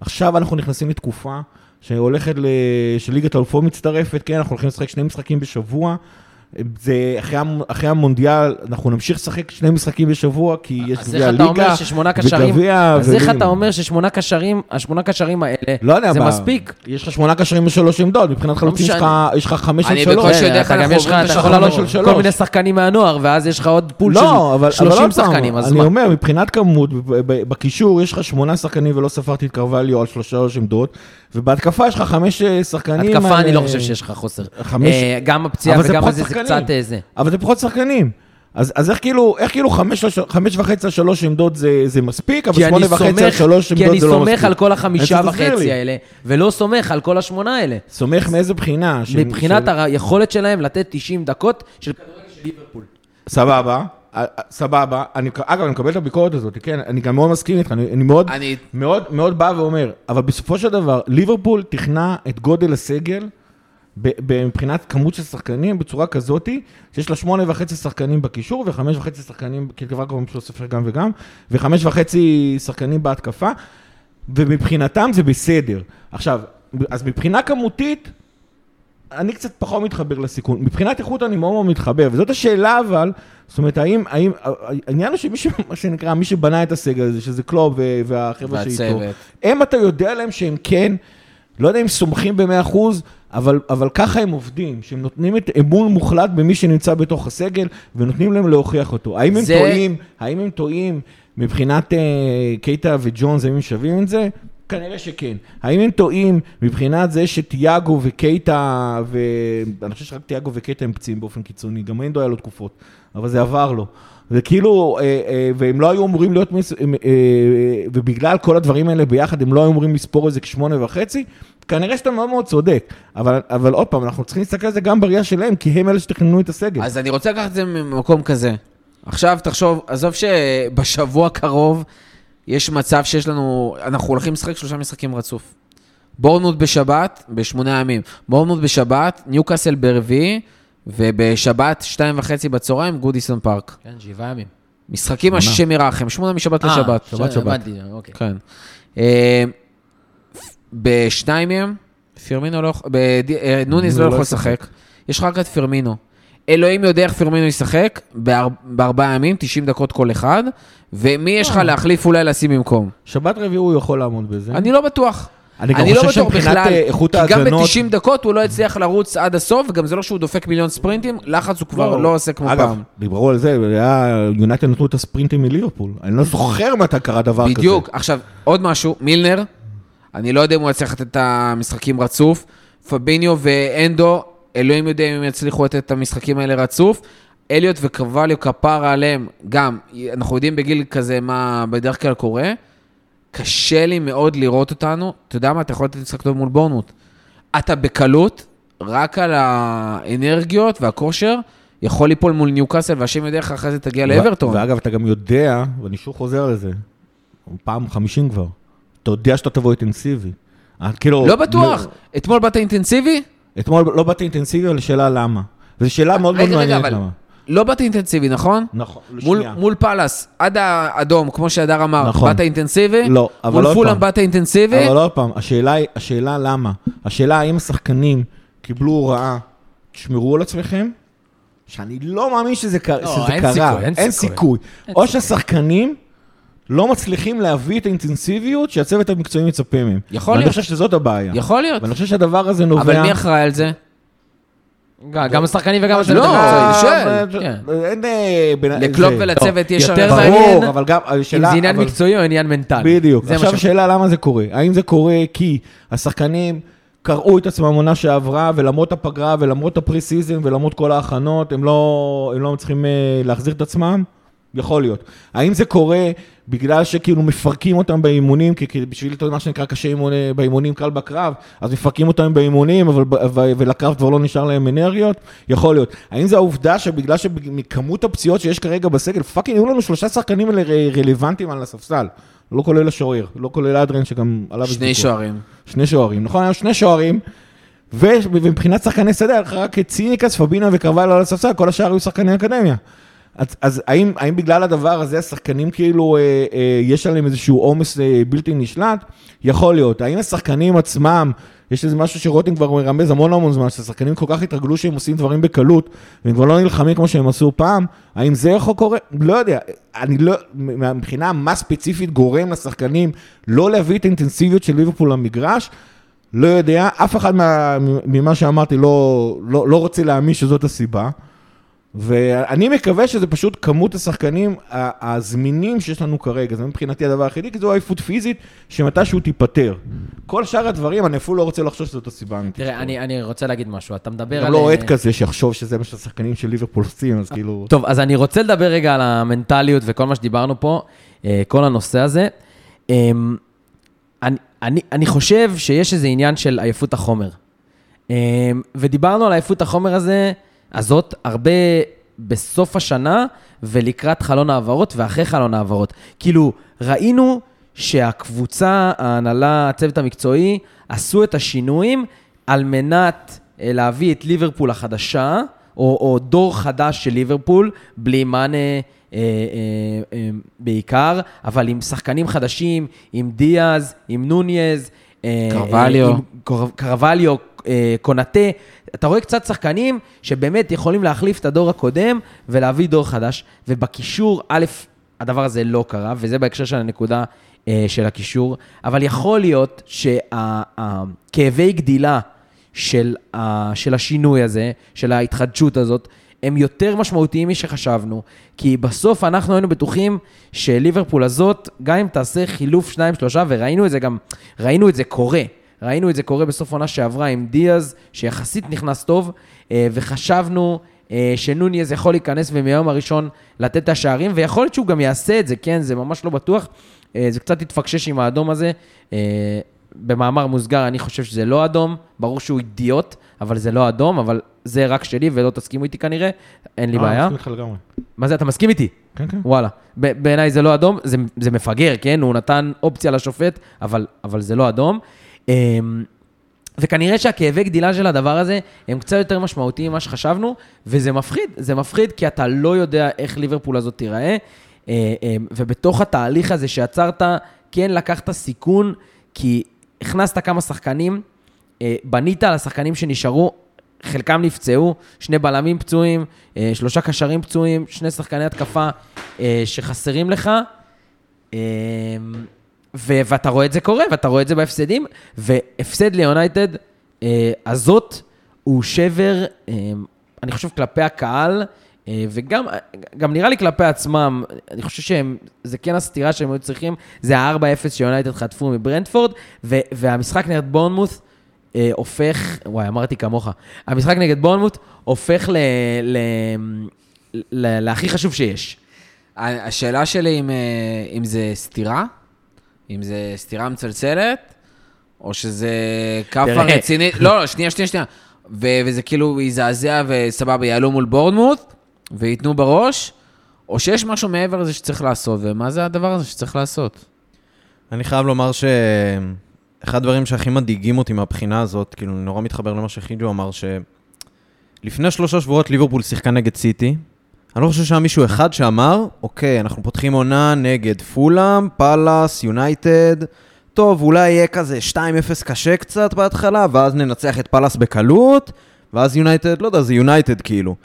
עכשיו אנחנו נכנסים לתקופה שהולכת, שליגת האלופות מצטרפת, כן, אנחנו הולכים לשחק שני משחקים בשבוע. זה אחרי, המ- אחרי המונדיאל, אנחנו נמשיך לשחק שני משחקים בשבוע, כי יש גביע ליגה וגביע אז איך. אתה אומר ששמונה קשרים, השמונה קשרים האלה, לא יודע, זה מה, מספיק? יש לך שמונה קשרים בשלוש עמדות, מבחינת חלוצים יש לך- משנה. יש לך חמש על אני שלוש. בקושי יודע איך אתה גם אנחנו יש לך, עוברים את לעלות של כל שלוש. מיני שחקנים מהנוער, ואז יש לך עוד פול לא, של אבל, 30 אבל עוד פעם, שחקנים, אז אני מה? אומר, מבחינת כמות, בקישור יש לך שמונה שחקנים ולא ספרתי את קרווליו על שלושה עמדות, ובהתקפה יש לך חמש אה, שחקנים. התקפה אני לא אה, חושב שיש לך חוסר. חמש- אה, גם הפציעה אבל זה וגם זה. קצת אה, זה. אבל זה פחות שחקנים. אז, אז איך כאילו, איך כאילו חמש, חמש וחצי על שלוש עמדות זה, זה מספיק, אבל כי אני שמונה וחצי על סומך, שלוש כי עמדות אני זה לא מספיק. סומך על כל החמישה וחצי. האלה, ולא סומך על כל השמונה האלה. סומך מאיזה בחינה? מבחינת ש- היכולת שלהם לתת 90 דקות של כדורגל של ליברפול. סבבה, אה, אה, סבבה. אני, אגב, אני מקבל את הביקורת הזאת, כן? אני גם מאוד מסכים איתך, אני, אני מאוד, אני- מאוד, מאוד בא ואומר, אבל בסופו של דבר, ליברפול תכנע את גודל הסגל מבחינת כמות של שחקנים בצורה כזאתי, שיש לה שמונה וחצי שחקנים בקישור וחמש וחצי שחקנים, כי כבר כבר שלא סופר גם וגם, וחמש וחצי שחקנים בהתקפה, ומבחינתם זה בסדר. עכשיו, אז מבחינה כמותית, אני קצת פחות מתחבר לסיכון. מבחינת איכות אני מאוד מאוד מתחבר, וזאת השאלה אבל, זאת אומרת, האם, האם, העניין הוא שמי ש... מה שנקרא, מי שבנה את הסגל הזה, שזה קלוב ו- והחבר'ה שאיתו. הם, אתה יודע להם שהם כן, לא יודע אם סומכים ב-100%, אבל, אבל ככה הם עובדים, שהם נותנים את אמון מוחלט במי שנמצא בתוך הסגל, ונותנים להם להוכיח אותו. האם הם זה- טועים, האם הם טועים מבחינת אה, קייטה וג'ונס, האם הם שווים את זה? כנראה שכן. האם הם טועים מבחינת זה שתיאגו וקייטה, ואני חושב שרק תיאגו וקייטה הם פציעים באופן קיצוני, גם אינדו היה לו תקופות, אבל זה עבר לו. זה כאילו, אה, אה, והם לא היו אמורים להיות, מס- אה, ובגלל כל הדברים האלה ביחד, הם לא היו אמורים לספור איזה כשמונה וחצי, כנראה שאתה מאוד מאוד צודק. אבל, אבל עוד פעם, אנחנו צריכים להסתכל על זה גם בראייה שלהם, כי הם אלה שתכננו את הסגל. אז אני רוצה לקחת את זה ממקום כזה. עכשיו תחשוב, עזוב שבשבוע הקרוב יש מצב שיש לנו, אנחנו הולכים לשחק שלושה משחקים רצוף. בורנמוט בשבת, בשמונה ימים. בורנמוט בשבת, ניוקאסל ברביעי, ובשבת, שתיים וחצי בצהריים, גודיסון פארק. כן, שבעה ימים. משחקים. השם ירחם, שמונה משבת אה, לשבת. שבת, שבת. הבנתי, אוקיי. כן. אה, בשניים מהם, פירמינו לא יכול, אה, נוניז לא לא יכול. לשחק. יש לך רק את פירמינו. אלוהים יודע איך פירמינו ישחק, באר- בארבעה ימים, 90 דקות כל אחד, ומי יש לך להחליף אולי לשים במקום? שבת רביעי הוא יכול לעמוד בזה. אני לא בטוח. אני גם אני לא חושב שמבחינת אה, איכות כי גם ההאזנות... ב-90 דקות הוא לא הצליח לרוץ עד הסוף, וגם זה לא שהוא דופק מיליון ספרינטים, לחץ הוא כבר לא עושה כמו אגב, פעם. דיברו על זה, היה, יונייטד נתנו את הספרינטים מליברפול. אני לא זוכר מתי קרה דבר כזה. בדיוק. עכשיו, עוד משהו, מילנר, אני לא יודע אם הוא יצליח לתת את המשחקים רצוף. פביניו ואנדו, אלוהים יודע אם הם יצליחו לתת את המשחקים האלה רצוף. אליוט וקרווליו כפרה עליהם, גם, אנחנו יודעים בגיל כזה מה בדרך כלל קורה. קשה לי מאוד לראות אותנו, אתה יודע מה, אתה יכול לתת משחק טוב מול בורנמוט. אתה בקלות, רק על האנרגיות והכושר, יכול ליפול מול ניוקאסל, והשם יודע איך אחרי זה תגיע לאברטון. ואגב, אתה גם יודע, ואני שוב חוזר לזה, פעם חמישים כבר, אתה יודע שאתה תבוא אינטנסיבי. אה, כאילו... לא בטוח. אתמול באת אינטנסיבי? אתמול לא באתי אינטנסיבי, אבל השאלה למה. וזו שאלה מאוד מאוד רגע, מעניינת למה. לא באת אינטנסיבי, נכון? נכון, מול, שנייה. מול פאלאס, עד האדום, כמו שהדר אמר, נכון. באת אינטנסיבי? לא, אבל מול עוד פולאם פעם. באת אינטנסיבי? אבל עוד פעם, השאלה היא, השאלה למה? השאלה האם השחקנים קיבלו הוראה, תשמרו על עצמכם, שאני לא מאמין שזה, קר... לא, שזה אין קרה. סיכוי, אין אין סיכוי. סיכוי. אין או סיכוי. שהשחקנים לא מצליחים להביא את האינטנסיביות שהצוות המקצועי מצפה מהם. יכול ואני להיות. חושב שזאת הבעיה. יכול להיות. ואני חושב שהדבר הזה נובע... אבל מי אחראי על זה? גם- השחקנים וגם הצוות לא, המקצועי. שואל. כן. אין... אה, בין- לקלופ ולצוות יש יותר הרי... מעניין. אם זה עניין מקצועי או עניין מנטלי. בדיוק. עכשיו ש- השאלה למה זה קורה. האם זה קורה כי השחקנים קרעו את עצמם עונה שעברה, ולמרות הפגרה ולמרות ה pre-season ולמרות כל ההכנות, הם לא, הם לא מצליחים אה, להחזיר את עצמם? יכול להיות. האם זה קורה בגלל שכאילו מפרקים אותם באימונים, כי, כי בשביל מה שנקרא קשה אימון, אה, באימונים קל בקרב, אז מפרקים אותם באימונים, אבל, ו- ולקרב כבר לא נשאר להם אנרגיות? יכול להיות. האם זה העובדה שבגלל שמכמות הפציעות שיש כרגע בסגל, fucking, היו לנו שלושה שחקנים רלוונטיים על הספסל. לא כולל השוער, לא כולל אדריאן שגם עליו... שני. שוערים. שני שוערים, נכון? היו שני שוערים, ומבחינת שחקני שדה, היה רק צימיקאס, פביניו וקרבליו על הספסל, כל השאר היו שחקני אקדמיה. אז, אז האם, האם בגלל הדבר הזה השחקנים כאילו, אה, אה, יש עליהם איזשהו עומס אה, בלתי נשלט? יכול להיות. האם השחקנים עצמם יש איזה משהו שרותם כבר מרמז המון המון זמן, שהשחקנים כל כך התרגלו שהם עושים דברים בקלות, והם כבר לא נלחמים כמו שהם עשו פעם, האם זה יכול קורה? לא יודע. אני לא, מבחינה מה ספציפית גורם לשחקנים לא להביא את האינטנסיביות של ליברפול למגרש, לא יודע, אף אחד מה, ממה שאמרתי לא, לא, לא רוצה להאמין שזאת הסיבה. ואני מקווה שזה פשוט כמות השחקנים הזמינים שיש לנו כרגע, זה מבחינתי הדבר היחידי, כי זו עייפות פיזית שמתישהו תיפטר. כל שאר הדברים, אני אפילו לא רוצה לחשוב שזאת הסיבה האמיתית. תראה, אני, אני רוצה להגיד משהו, אתה מדבר על... גם לא אוהד כזה שיחשוב שזה מה שהשחקנים של ליברפול עושים, אז כאילו... טוב, אז אני רוצה לדבר רגע על המנטליות וכל מה שדיברנו פה, אה, כל הנושא הזה. אמ, אני, אני, אני חושב שיש איזה עניין של עייפות החומר. אמ, ודיברנו על עייפות החומר הזה, הזאת, הרבה בסוף השנה ולקראת חלון העברות ואחרי חלון העברות. כאילו, ראינו שהקבוצה, ההנהלה, הצוות המקצועי, עשו את השינויים על מנת אה, להביא את ליברפול החדשה, או, או דור חדש של ליברפול, בלי מאנה אה, אה, אה, בעיקר, אבל עם שחקנים חדשים, עם דיאז, עם נוניז. אה, קרווליו. קור- קרווליו, אה, קונאטה. אתה רואה קצת שחקנים שבאמת יכולים להחליף את הדור הקודם ולהביא דור חדש, ובקישור, א', הדבר הזה לא קרה, וזה בהקשר של הנקודה אה, של הקישור, אבל יכול להיות שהכאבי גדילה של, ה, של השינוי הזה, של ההתחדשות הזאת, הם יותר משמעותיים משחשבנו, כי בסוף אנחנו היינו בטוחים שליברפול הזאת, גם אם תעשה חילוף שניים, שלושה, וראינו את זה גם, ראינו את זה קורה. ראינו את זה קורה בסוף עונה שעברה עם דיאז, שיחסית נכנס טוב, אה, וחשבנו אה, שנוניז יכול להיכנס ומהיום הראשון לתת את השערים, ויכול להיות שהוא גם יעשה את זה, כן, זה ממש לא בטוח. אה, זה קצת התפקשש עם האדום הזה. אה, במאמר מוסגר, אני חושב שזה לא אדום, ברור שהוא אידיוט, אבל זה לא אדום, אבל זה רק שלי ולא תסכימו איתי כנראה, אין לי אה, בעיה. מסכים איתך לגמרי. מה זה, אתה מסכים איתי? כן, כן. וואלה. בעיניי זה לא אדום, זה, זה מפגר, כן? הוא נתן אופציה לשופט, אבל, אבל זה לא אדום. אמ, וכנראה שהכאבי גדילה של הדבר הזה הם קצת יותר משמעותיים ממה שחשבנו, וזה מפחיד, זה מפחיד כי אתה לא יודע איך ליברפול הזאת תיראה, אה, אמ, ובתוך התהליך הזה שיצרת, כן לקחת סיכון, כי הכנסת כמה שחקנים, אה, בנית על השחקנים שנשארו, חלקם נפצעו, שני בלמים פצועים, אה, שלושה קשרים פצועים, שני שחקני התקפה אה, שחסרים לך. ו- ואתה רואה את זה קורה, ואתה רואה את זה בהפסדים, והפסד ליונייטד אה, הזאת הוא שבר, אה, אני חושב, כלפי הקהל, אה, וגם גם נראה לי כלפי עצמם, אני חושב שזה כן הסתירה שהם היו צריכים, זה ה-4-0 שיונייטד חטפו מברנדפורד, ו- והמשחק נגד בורנמוט אה, הופך, וואי, אמרתי כמוך, המשחק נגד בורנמוט הופך ל... ל- ל- להכי חשוב שיש. השאלה שלי אם, אה, אם זה סתירה, אם זה סתירה מצלצלת, או שזה כאפה. רצינית, לא, לא, שנייה, שנייה, שנייה. ו- וזה כאילו יזעזע וסבבה, יעלו מול בורנמוט, וייתנו בראש, או שיש משהו מעבר לזה שצריך לעשות, ומה זה הדבר הזה שצריך לעשות? אני חייב לומר שאחד הדברים שהכי מדאיגים אותי מהבחינה הזאת, כאילו, אני נורא מתחבר למה שחיג'ו אמר, שלפני שלושה שבועות ליברפול שיחקה נגד סיטי. אני לא חושב שהיה מישהו אחד שאמר, אוקיי, אנחנו פותחים עונה נגד פולהאם, פאלאס, יונייטד. טוב, אולי יהיה כזה 2-0 קשה קצת בהתחלה, ואז ננצח את פאלאס בקלות, ואז יונייטד, לא יודע, זה יונייטד כאילו.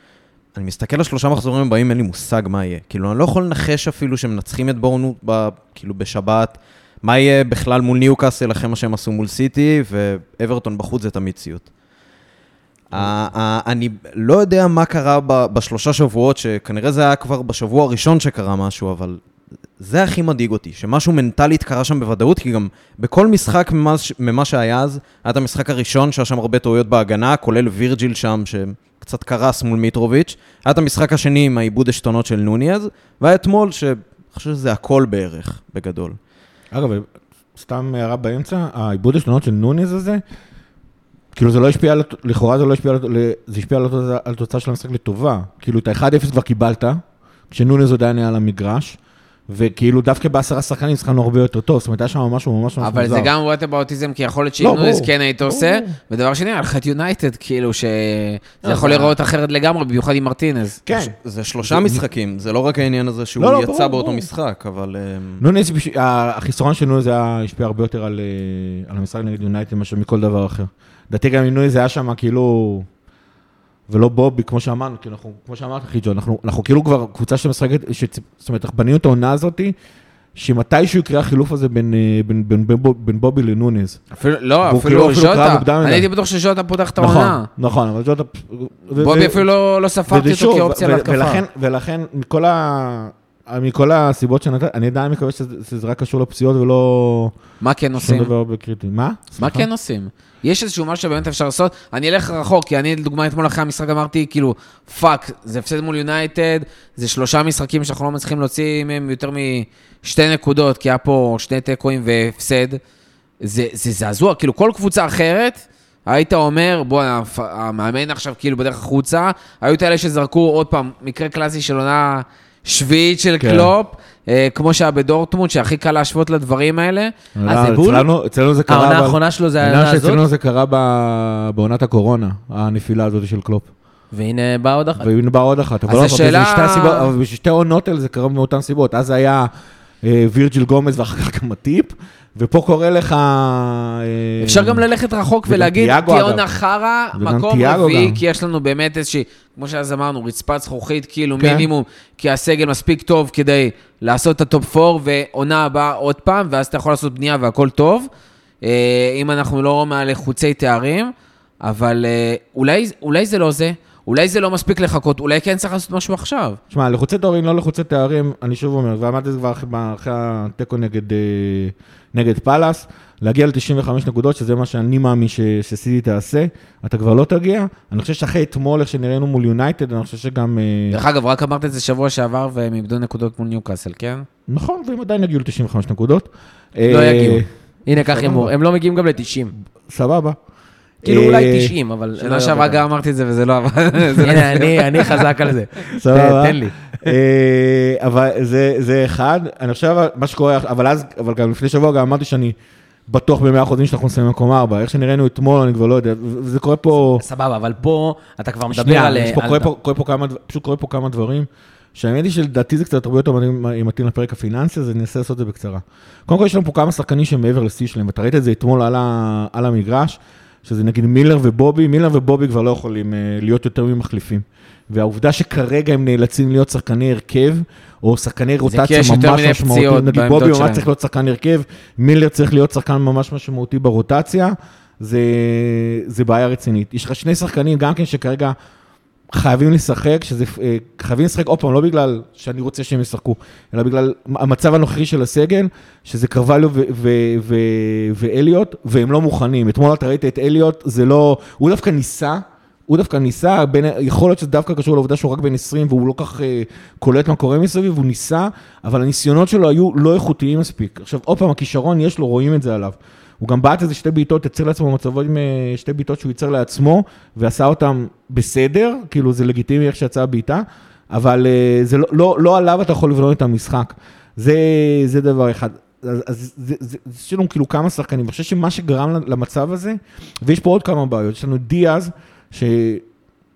אני מסתכל על שלושה מחזורים הבאים, אין לי מושג מה יהיה. כאילו, אני לא יכול לנחש אפילו שמנצחים את בורנמות', ב, כאילו, בשבת. מה יהיה בכלל מול ניוקאסל אחרי מה שהם עשו מול סיטי, ואברטון בחוץ זה תמיד סיוט. ה- ה- אני לא יודע מה קרה בשלושה שבועות, שכנראה זה היה כבר בשבוע הראשון שקרה משהו, אבל זה הכי מדאיג אותי, שמשהו מנטלית קרה שם בוודאות, כי גם בכל משחק ממה, שהיה אז, היה את המשחק הראשון שהיה שם הרבה טעויות בהגנה, כולל וירג'יל שם, שקצת קרס מול מיטרוביץ', היה את המשחק השני עם העיבוד עשתונות של נוניאז, והיה אתמול, שאני חושב שזה הכל בערך, בגדול. אגב, סתם הערה באמצע, העיבוד השלונות של נוניז הזה, כאילו זה לא השפיע, על, לכאורה זה לא השפיע, על, זה השפיע על, התוצאה- על התוצאה של המשחק לטובה. כאילו את ה-1-0 כבר קיבלת, כשנוניז עדיין היה על המגרש, וכאילו דווקא בעשרה שחקנים שחקנו הרבה יותר טוב, זאת אומרת, היה שם משהו ממש ממש אבל מוזר. זה גם ווטאבאוטיזם, כי יכול להיות לא, נוניס ברור. כן היית עושה. ודבר שני, היה לך את יונייטד, כאילו, שזה אה, יכול להיראות אחרת לגמרי, במיוחד עם מרטינז. כן. זה שלושה משחקים, זה לא רק העניין הזה שהוא לא, לא, יצא באותו. משחק, אבל... אמ, נוניס, בש- ה- החיסרון של היה השפיע הרבה יותר על, אה, על המשחק נגד יונייטד מאשר מכל דבר אחר. לדעתי גם עם נוניס היה שם כאילו, ולא בובי, כמו שאמרנו, כי אנחנו, כמו שאמרת, חיג'ו, אנחנו, אנחנו כאילו כבר קבוצה שמשחקת, זאת אומרת, אנחנו בנינו את העונה הזאתי, שמתישהו יקרה החילוף הזה בין, אה, בין, בין, בין, בין בובי לנוניס. אפילו, לא, אפילו כאילו אפילו ז'וטה. אני הייתי בטוח שז'וטה פותח את נכון, העונה. נכון, אבל זאת... ו- בובי ו- אפילו לא- לא ספרתי אותו כאופציה להתקפה. ולכן, ולכן מכל, ה... מכל הסיבות שנתת, אני עדיין מקווה שזה, שזה רק קשור לפציעות ולא מה כן שום עושים? דבר בקריטי. מה? מה סליחה? כן עושים? יש איזשהו משהו שבאמת אפשר לעשות. אני אלך רחוק, כי אני, לדוגמה, אתמול אחרי המשחק אמרתי, כאילו, fuck, זה הפסד מול יונייטד, זה שלושה משחקים שאנחנו לא מצליחים להוציא מהם יותר משתי נקודות, כי היה פה שני תיקואים והפסד. זה, זה זעזוע, כאילו, כל קבוצה אחרת, היית אומר, בוא, המאמן עכשיו כאילו בדרך החוצה, היו את אלה שזרקו, עוד פעם, מקרה קלאסי של עונה שביעית של כן. קלופ, אה, כמו שהיה בדורטמונד, שהכי קל להשוות לדברים האלה. אה, זה בול? אצלנו, אצלנו זה קרה... העונה האחרונה שלו זה העונה הזאת, שאצלנו זה קרה ב- בעונת הקורונה, הנפילה הזאת של קלופ. והנה באה עוד אחת. והנה באה עוד אחת. אבל אז לא, השאלה- אבל אבל בשתי העונות האלה זה קרה מאותן סיבות. אז היה אה, וירג'יל גומז ואחר כך גם מאטיפ, ופה קורה לך... אה, אפשר גם ללכת רחוק ולהגיד, תהיה. עונה חרא, מקום רביעי. כי יש לנו באמת איזושהי, כמו שאז אמרנו, רצפת זכוכית, כאילו כן. מינימום, כי הסגל מספיק טוב כדי לעשות את ה top 4, ועונה הבאה עוד פעם, ואז אתה יכול לעשות בנייה והכל טוב. אה, אם אנחנו לא מעל חוצי תארים, אבל אה, אולי, אולי זה לא זה, אולי זה לא מספיק לחכות, אולי כן צריך לעשות משהו עכשיו. תשמע, לחוצי תארים, לא לחוצי תארים, אני שוב אומר, ואמרתי את זה כבר אחרי- התיקו נגד, אה, נגד פאלאס, להגיע ל-95 נקודות, שזה מה שאני מאמין ש- שסיטי תעשה, אתה כבר לא תגיע. אני חושב שאחרי אתמול, איך שנראינו מול יונייטד, אני חושב שגם... אה, דרך אגב, רק אמרת את זה שבוע שעבר, והם איבדו נקודות מול ניוקאסל, כן? נכון, והם עדיין יגיעו ל-95 נקודות. לא אה, יגיעו. הנה, קח. הימור. הם לא מגיעים גם ל-90. סבבה. כאילו אה, אולי 90, אבל... לא שנה שעברה גם אמרתי את זה וזה לא עבד. זה לא הנה, אני- חזק על זה. סבבה. תן לי. אה, אבל זה, זה אחד, אני חושב, אבל מה שקורה, אבל אז, אבל גם לפני שבוע גם אמרתי שאני בטוח במאה אחוזים שאנחנו נסיים במקום ארבע. איך שנראינו אתמול, אני כבר לא יודע, וזה קורה פה... סבבה, אבל פה אתה כבר מדבר שנייה, על... יש פה, על- קורה, פה, קורה פה כמה, דבר- פשוט קורה פה כמה דברים, שהאמת היא שלדעתי זה קצת הרבה יותר מתאים- מתאים לפרק הפיננסי, אז אני אנסה לעשות את זה בקצרה. קודם כל יש לנו פה כמה שחקנים שהם מעבר לשיא שלהם, ואתה ראית את זה אתמול על, ה, על המגרש, שזה נגיד מילר ובובי, מילר ובובי כבר לא יכולים אה, להיות יותר ממחליפים. והעובדה שכרגע הם נאלצים להיות שחקני הרכב, או שחקני רוטציה ממש משמעותיים, נגיד בובי שלהם. ממש צריך להיות שחקן הרכב, מילר צריך להיות שחקן ממש משמעותי ברוטציה, זה, זה בעיה רצינית. יש לך שני שחקנים גם כן שכרגע חייבים לשחק, שזה, אה, חייבים לשחק עוד פעם, לא בגלל שאני רוצה שהם ישחקו, אלא בגלל המצב הנוכחי של הסגל, שזה קרווליו ואליוט, והם לא מוכנים. אתמול אתה ראית את אליוט, זה לא, הוא דווקא ניסה, הוא דווקא ניסה, בין, יכול להיות שזה דווקא קשור לעובדה שהוא רק בן 20 והוא לא כך אה, קולט מה קורה מסביב, הוא ניסה, אבל הניסיונות שלו היו לא איכותיים מספיק. עכשיו, עוד פעם, הכישרון יש לו, רואים את זה עליו. הוא גם בעט איזה שתי בעיטות, יצר לעצמו מצבות עם אה, שתי בעיטות שהוא ייצר לעצמו, ועשה אותם בסדר, כאילו זה לגיטימי איך שיצאה הבעיטה, אבל אה, זה לא, לא, לא עליו אתה יכול לבנות את המשחק. זה, זה דבר אחד. אז, יש לנו כאילו כמה שחקנים, אני חושב שמה שגרם למצב הזה, ויש פה עוד כמה בעיות, יש לנו דיאז,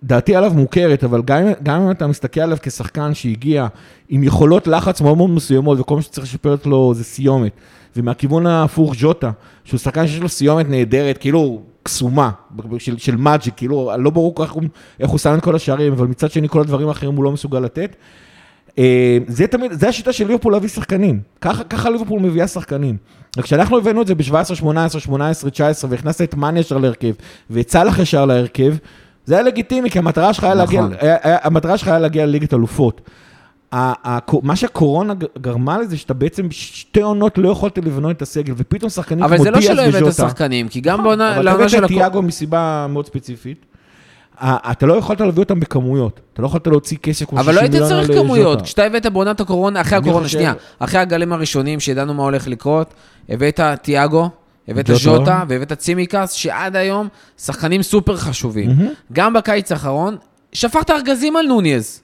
שדעתי עליו מוכרת, אבל גם, גם אם אתה מסתכל עליו כשחקן שהגיע עם יכולות לחץ מאוד מאוד מסוימות, וכל מה שצריך לשפר לו זה סיומת. ומהכיוון ההפוך ז'וטה, שהוא שחקן שיש לו סיומת נהדרת, כאילו קסומה, של, של מאג'יק, כאילו לא ברור הוא, איך הוא שם את כל השערים, אבל מצד שני כל הדברים האחרים הוא לא מסוגל לתת. אה, זה תמיד, זה השיטה של ליברפול להביא שחקנים. ככה, ככה ליברפול מביאה שחקנים. רק כשאנחנו הבאנו את זה ב-17, 18, 18, 19, והכנסת את מאן להרכב, ואת סאלח ישר להרכב, זה היה לגיטימי, כי המטרה שלך היה להגיע, נכון. היה, היה, המטרה שלך היה להגיע לליגת אלופות. מה שהקורונה גרמה לזה, שאתה בעצם שתי עונות לא יכולת לבנות את הסגל, ופתאום שחקנים כמו אבל דיאז זה וז'וטה... לא שלא הבאת שחקנים, כי גם בעונה אבל אתה הבאת את. תיאגו מסיבה מאוד ספציפית. אתה לא יכולת להביא אותם בכמויות, אתה לא יכולת להוציא כסף כמו 60 אבל לא היית מיליון צריך כמויות. כשאתה הבאת בעונת הקורונה, אחרי הקורונה, שנייה, אחרי הגלים הראשונים שידענו מה הולך לקרות, הבאת תיאגו, הבאת. ז'וטה והבאת צימקס, שעד היום שחקנים סופר חשובים. גם בקיץ האחרון, שפכת ארגזים על נוניז.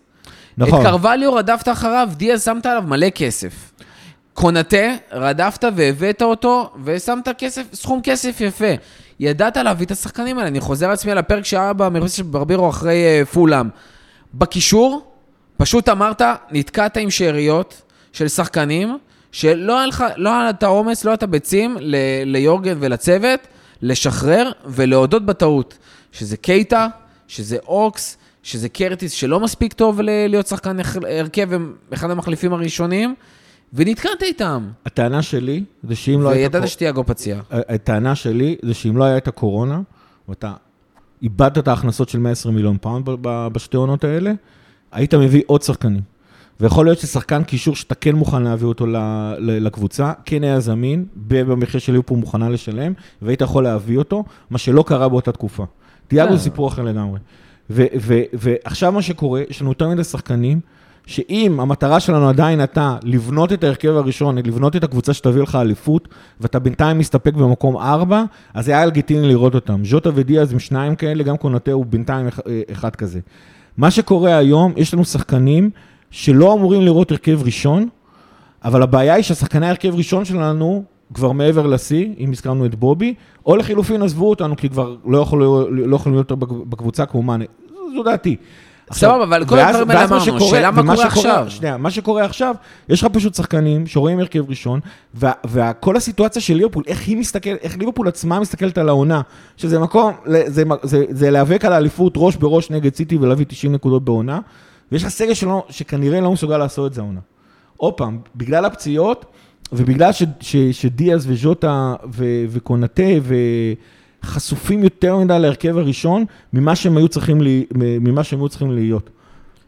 נכון. את קרווליו רדפת אחריו, דיאז שמת עליו מלא כסף. קונטה, רדפת והבאת אותו, ושמת כסף, סכום כסף יפה. ידעת להביא את השחקנים האלה. אני חוזר לעצמי על הפרק שהיה במרפסת של ברבירו אחרי uh, פולאם. בקישור, פשוט אמרת, נתקעת עם שאריות של שחקנים, שלא היה לך, לא היה את העומס, לא היה את הביצים ל- ליורגן ולצוות, לשחרר ולהודות בטעות. שזה קייטה, שזה אוקס, שזה קרטיס שלא מספיק טוב ל- להיות שחקן הרכב, הם אחד המחליפים הראשונים, ונתקעת איתם. הטענה שלי זה שאם לא הייתה... וידעת שתיאגו פציע. הטענה שלי זה שאם לא הייתה הקורונה, ואתה איבדת את ההכנסות של 120 מיליון פאונד בשתי עונות האלה, היית מביא עוד שחקנים. ויכול להיות ששחקן קישור שאתה כן מוכן להביא אותו לקבוצה, כן היה זמין, במחיר של ליברפול מוכנה לשלם, והיית יכול להביא אותו, מה שלא קרה באותה תקופה. תיאגו לא. זה סיפור אחר לגמרי. ועכשיו מה שקורה, יש לנו יותר מדי שחקנים, שאם המטרה שלנו עדיין הייתה לבנות את ההרכב הראשון, לבנות את הקבוצה שתביא לך אליפות, ואתה בינתיים מסתפק במקום ארבע, אז היה לגיטימי לראות אותם. ז'וטה ודיאז הם שניים כאלה, גם קונטה הוא בינתיים אה, אחד כזה. מה שקורה היום, יש לנו שחקנים שלא אמורים לראות הרכב ראשון, אבל הבעיה היא שהשחקני ההרכב ראשון שלנו כבר מעבר לשיא, אם הזכרנו את בובי, או לחילופין עזבו אותנו, כי כבר לא יכולו- לא יכולים להיות יותר בקבוצה כמו מאנה. זו דעתי. סבבה, אבל כל הדברים האלה אמרנו, שקורה- שאלה מה קורה שקורה- עכשיו. שנייה, מה שקורה עכשיו, יש לך פשוט שחקנים שרואים הרכב ראשון, וכל הסיטואציה של ליברפול, איך היא מסתכלת, איך ליברפול עצמה מסתכלת על העונה, שזה מקום, זה, זה, זה להיאבק על האליפות ראש בראש נגד סיטי ולהביא 90 נקודות בעונה, ויש לך סגל שלא, שכנראה לא מסוגל לעשות את זה העונה. עוד פעם, בגלל הפציעות, ובגלל ש, ש, שדיאז וז'וטה ו, וקונטה וחשופים יותר מדי להרכב הראשון, ממה שהם היו צריכים, לי, ממה שהם היו צריכים להיות.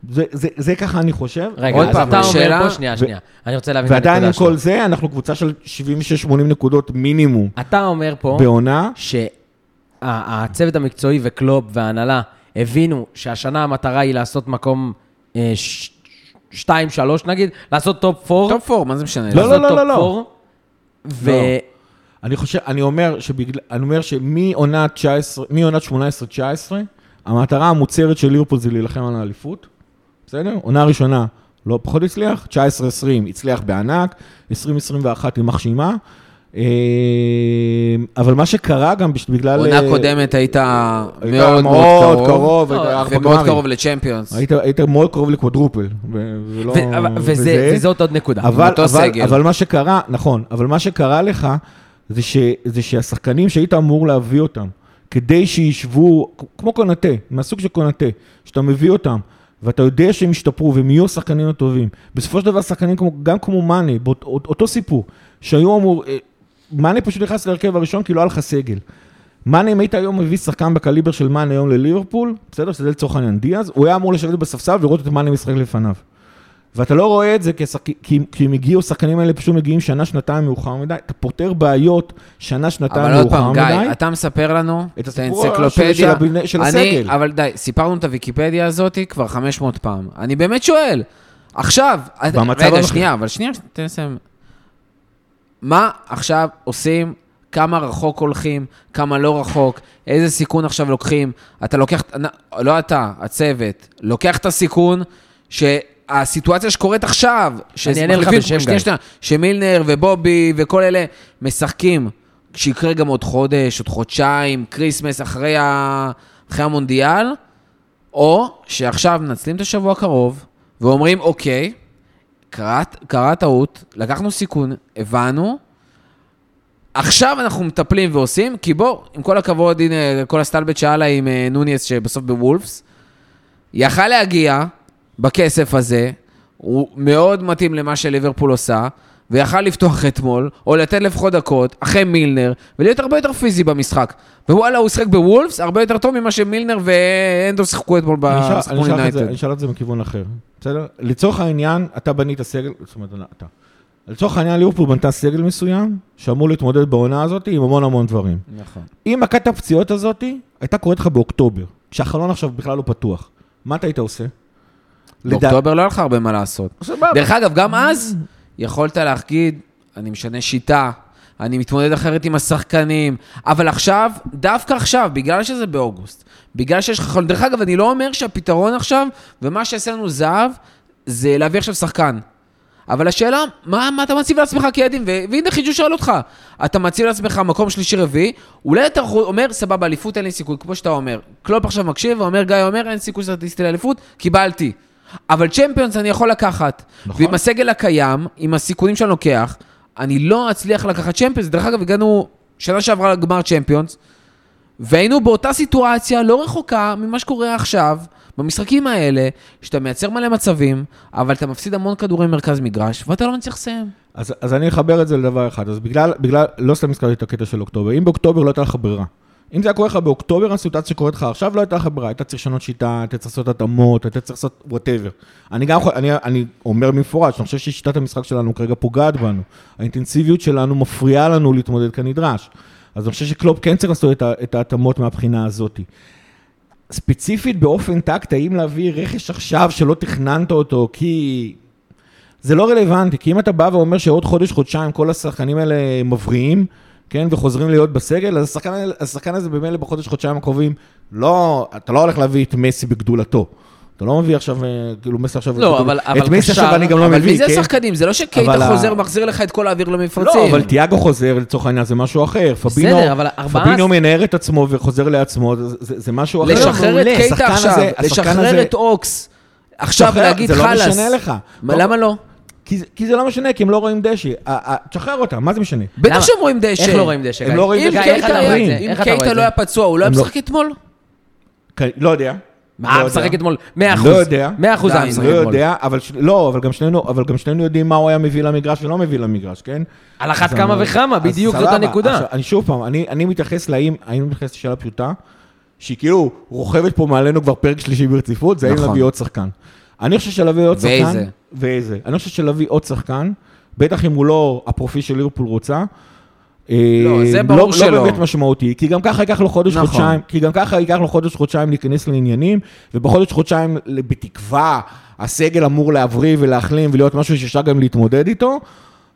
זה, זה, זה ככה אני חושב. רגע, אז פעם, אתה אומר פה, שנייה, ו- שנייה. אני רוצה להבין את ועדיין עם הנקודה כל שלך. זה, אנחנו קבוצה של 76-80 נקודות מינימום אתה אומר פה בעונה. שהצוות המקצועי וקלופ וההנהלה הבינו שהשנה המטרה היא לעשות מקום 2-3 נגיד, לעשות top 4. top four, מה זה משנה? לא, לא, לא, לא, לא. ו... אני חושב, אני אומר שבגלל, אני אומר שמעונה 19, מעונת 18-19, המטרה המוצהרת של ליברפול זה להילחם על האליפות, בסדר? עונה ראשונה לא פחות הצליח, 19-20 הצליח בענק, 20-21 היא מחשימה. אה, אבל מה שקרה גם בגלל... עונה אה, קודמת היית היית מאוד מאוד קרוב, לא, ומאוד. קרוב לצ'מפיונס. היית, מאוד קרוב לקוודרופל. וזאת עוד נקודה. אותו סגל. אבל מה שקרה, נכון, אבל מה שקרה לך, זה, שהשחקנים שהיית אמור להביא אותם, כדי שישבו, כמו קונטה, מהסוג של קונטה, שאתה מביא אותם, ואתה יודע שהם ישתפרו והם יהיו השחקנים הטובים. בסופו של דבר שחקנים כמו, גם כמו מאנה, באות, אותו סיפור, שהיו אמור, אה, מאנה פשוט נכנס להרכב הראשון כי לא היה לך סגל. מאנה, אם היית היום מביא שחקן בקליבר של מאנה היום לליברפול, בסדר, שזה לצורך העניין דיאז, הוא היה אמור לשבת בספסל ולראות את מאנה משחק לפניו. ואתה לא רואה את זה כשחק... כי, כי הם הגיעו, השחקנים האלה פשוט מגיעים שנה, שנתיים מאוחר מדי, אתה פותר בעיות שנה, שנתיים אבל עוד מאוחר פעם, מדי. גיא, אתה מספר לנו את של- האנציקלופדיה. של של אני- הסגל. אבל די, סיפרנו את הוויקיפדיה הזאת כבר 500 פעם. אני באמת שואל, עכשיו, במצב רגע. שנייה, אבל שנייה, תן לסיים. מה עכשיו עושים? כמה רחוק הולכים, כמה לא רחוק, איזה סיכון עכשיו לוקחים. אתה לוקח, לא אתה, הצוות, לוקח את הסיכון שהסיטואציה שקורית עכשיו, שמחליפים- שנייה. שנייה, שמילנר ובובי וכל אלה משחקים, שיקרה גם עוד חודש, עוד חודשיים, Christmas אחרי, ה... אחרי המונדיאל, או שעכשיו מנצלים את השבוע הקרוב ואומרים, אוקיי, קרה, טעות, לקחנו סיכון, הבנו, עכשיו אנחנו מטפלים ועושים, כי בוא, עם כל הכבוד, הנה, כל הסטלבט שאלה עם אה, נוניס שבסוף בוולפס, יכל להגיע בכסף הזה, הוא מאוד מתאים למה שליברפול עושה, ויכל לפתוח אתמול, או לתת לפחות דקות, אחרי מילנר, ולהיות הרבה יותר פיזי במשחק. ווואלה, הוא שיחק בוולפס הרבה יותר טוב ממה שמילנר ואנדו שיחקו אתמול זה- יונייטד. אני אשאל את זה מכיוון אחר, בסדר? לצורך העניין, אתה בנית סגל, זאת אומרת, אתה. לצורך העניין, ליברפול בנתה סגל מסוים, שאמור להתמודד בעונה הזאת עם המון המון דברים. נכון. אם מכת הפציעות הזאת הייתה קורית לך באוקטובר, כשהחלון עכשיו בכלל לא פתוח, מה אתה היית עושה? באוקטובר לא היה לך הרבה מה לעשות. דרך אגב, גם אז יכולת להגיד, אני משנה שיטה, אני מתמודד אחרת עם השחקנים, אבל עכשיו, דווקא עכשיו, בגלל שזה באוגוסט, בגלל שיש לך חלון, דרך אגב, אני לא אומר שהפתרון עכשיו, ומה שיעשה לנו זהב, זה להביא עכשיו שחקן. אבל השאלה, מה, מה אתה מציב לעצמך כיעדים? והנה חידוש שואל אותך. אתה מציב לעצמך מקום שלישי-רביעי, אולי אתה אומר, סבבה, אליפות אין לי סיכוי, כמו שאתה אומר. קלופ עכשיו מקשיב ואומר, גיא אומר, אין סיכוי סטטיסטי לאליפות, קיבלתי. אבל צ'מפיונס אני יכול לקחת. נכון. ועם הסגל הקיים, עם הסיכונים שאני לוקח, אני לא אצליח לקחת צ'מפיונס. דרך אגב, הגענו שנה שעברה לגמר צ'מפיונס, והיינו באותה סיטואציה לא רחוקה ממה שקורה עכשיו, במשחקים האלה, שאתה מייצר מלא מצבים, אבל אתה מפסיד המון כדורי מרכז מגרש, ואתה לא מצליח לסיים. אז, אז אני אחבר את זה לדבר אחד. אז בגלל, בגלל, לא סתם הזכרתי את הקטע של אוקטובר. אם באוקטובר לא הייתה לך ברירה. אם זה היה קורה לך באוקטובר, הסיטואציה שקורית לך עכשיו, לא הייתה לך ברירה. היית צריך לשנות שיטה, היית צריך לעשות התאמות, היית צריך לעשות whatever. אני גם יכול, אני, אני אומר במפורש, אני חושב ששיטת המשחק שלנו כרגע פוגעת בנו. האינטנסיביות שלנו מפריעה לנו להתמודד כנדרש. אז אני חושב שקלופ כן צריך לעשות את, את ההתאמות מהבחינה הזאת. ספציפית באופן טקטי, האם להביא רכש עכשיו שלא תכננת אותו, כי זה לא רלוונטי, כי אם אתה בא ואומר שעוד חודש, חודשיים כל השחקנים האלה מבריאים, כן, וחוזרים להיות בסגל, אז השחקן, השחקן הזה במילא בחודש, חודשיים הקרובים, לא, אתה לא הולך להביא את מסי בגדולתו. אתה לא מביא עכשיו, אה, כאילו מסי עכשיו... לא, אבל- אבל את מסי עכשיו קשר- אני גם לא אבל מביא, מי זה כן? השחקנים? זה לא שקייטה אבל חוזר, מחזיר לך את כל האוויר למפרצים. לא, אבל תיאגו חוזר לצורך העניין, זה משהו אחר. פבינו, בסדר, אבל ארבעה- פבינו מנער את עצמו וחוזר לעצמו, זה, זה, זה משהו אחר. לשחרר את. קייטה עכשיו, לשחרר את אוקס, עכשיו להגיד זה לא חלאס. משנה לך. מה, למה לא? כי, זה- כי זה לא משנה, כי הם לא רואים דשא. תשחרר אותם, מה זה משנה? בטח? שהם רואים דשא. איך לא רואים דשא? הם? לא רואים דשא. איך אתה רואה את היה- זה? אם קייטה לא? היה פצוע, הוא לא היה לא- משחק אתמול? לא יודע. מה, לא הוא. משחק אתמול? 100%. לא יודע. 100% היה די, משחק לא אתמול. יודע, אבל לא, אבל גם שנינו, אבל גם שנינו יודעים מה הוא היה מביא למגרש ולא מביא למגרש, כן? על אחת כמה אני- וכמה, בדיוק זאת. הנקודה. אני שוב פעם, אני, אני מתייחס לאם, האם מתייחס לשאלה פשוטה, שהיא כאילו רוכבת פה מעלינו כבר פרק שלישי ברציפות, זה האם נכון. להביא עוד שחקן. אני חושב שלהביא עוד שחקן... ואיזה? ואיזה. אני חושב שלהביא עוד שחקן, בטח אם הוא לא הפרופיל של ליברפול רוצה. אה, לא, זה ברור לא, שלא. לא באמת משמעותי, כי גם ככה ייקח לו חודש, נכון. חודשיים, כי גם ככה ייקח לו חודש, חודשיים להיכנס לעניינים, ובחודש, חודשיים, בתקווה, הסגל אמור להבריא ולהחלים ולהיות משהו שאפשר גם להתמודד איתו.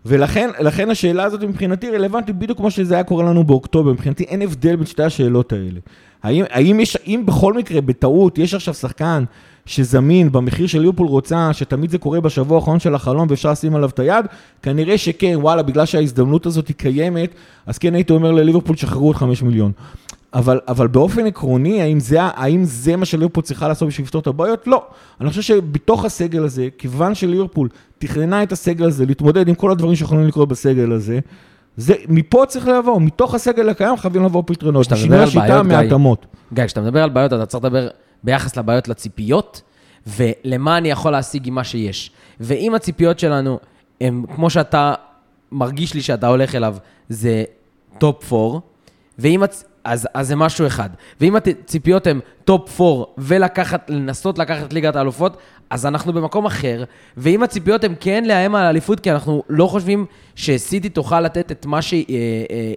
ולכן לכן השאלה הזאת מבחינתי רלוונטית בדיוק כמו שזה היה קורה לנו באוקטובר, מבחינתי אין הבדל בין שתי השאלות האלה. האם, האם יש, אם בכל מקרה, בטעות, יש עכשיו שחקן שזמין במחיר של ליברפול רוצה, שתמיד זה קורה בשבוע האחרון של החלום ואפשר לשים עליו את היד, כנראה שכן, וואלה, בגלל שההזדמנות הזאת היא קיימת, אז כן הייתי אומר לליברפול, שחררו עוד 5 מיליון. אבל, אבל באופן עקרוני, האם זה, האם זה מה שליברפול צריכה לעשות בשביל לפתור את הבעיות? לא. אני חושב שבתוך הסגל הזה, כיוון שליברפול תכננה את הסגל הזה להתמודד עם כל הדברים שיכולים לקרות בסגל הזה, זה, מפה צריך לבוא, מתוך הסגל הקיים חייבים לבוא פתרונות. כשאתה שינוי מדבר על השיטה בעיות, גיא, מהתאמות. גיא, כשאתה מדבר על בעיות, אתה צריך לדבר ביחס לבעיות לציפיות, ולמה אני יכול להשיג עם מה שיש. ואם הציפיות שלנו הם, כמו שאתה מרגיש לי שאתה הולך אליו, זה top 4, ואם... הצ... אז, אז זה משהו אחד. ואם הציפיות הן top 4 ולקחת, לנסות לקחת את ליגת האלופות, אז אנחנו במקום אחר. ואם הציפיות הן כן לאיים על האליפות, כי אנחנו לא חושבים שסיטי תוכל לתת את מה שהיא אה,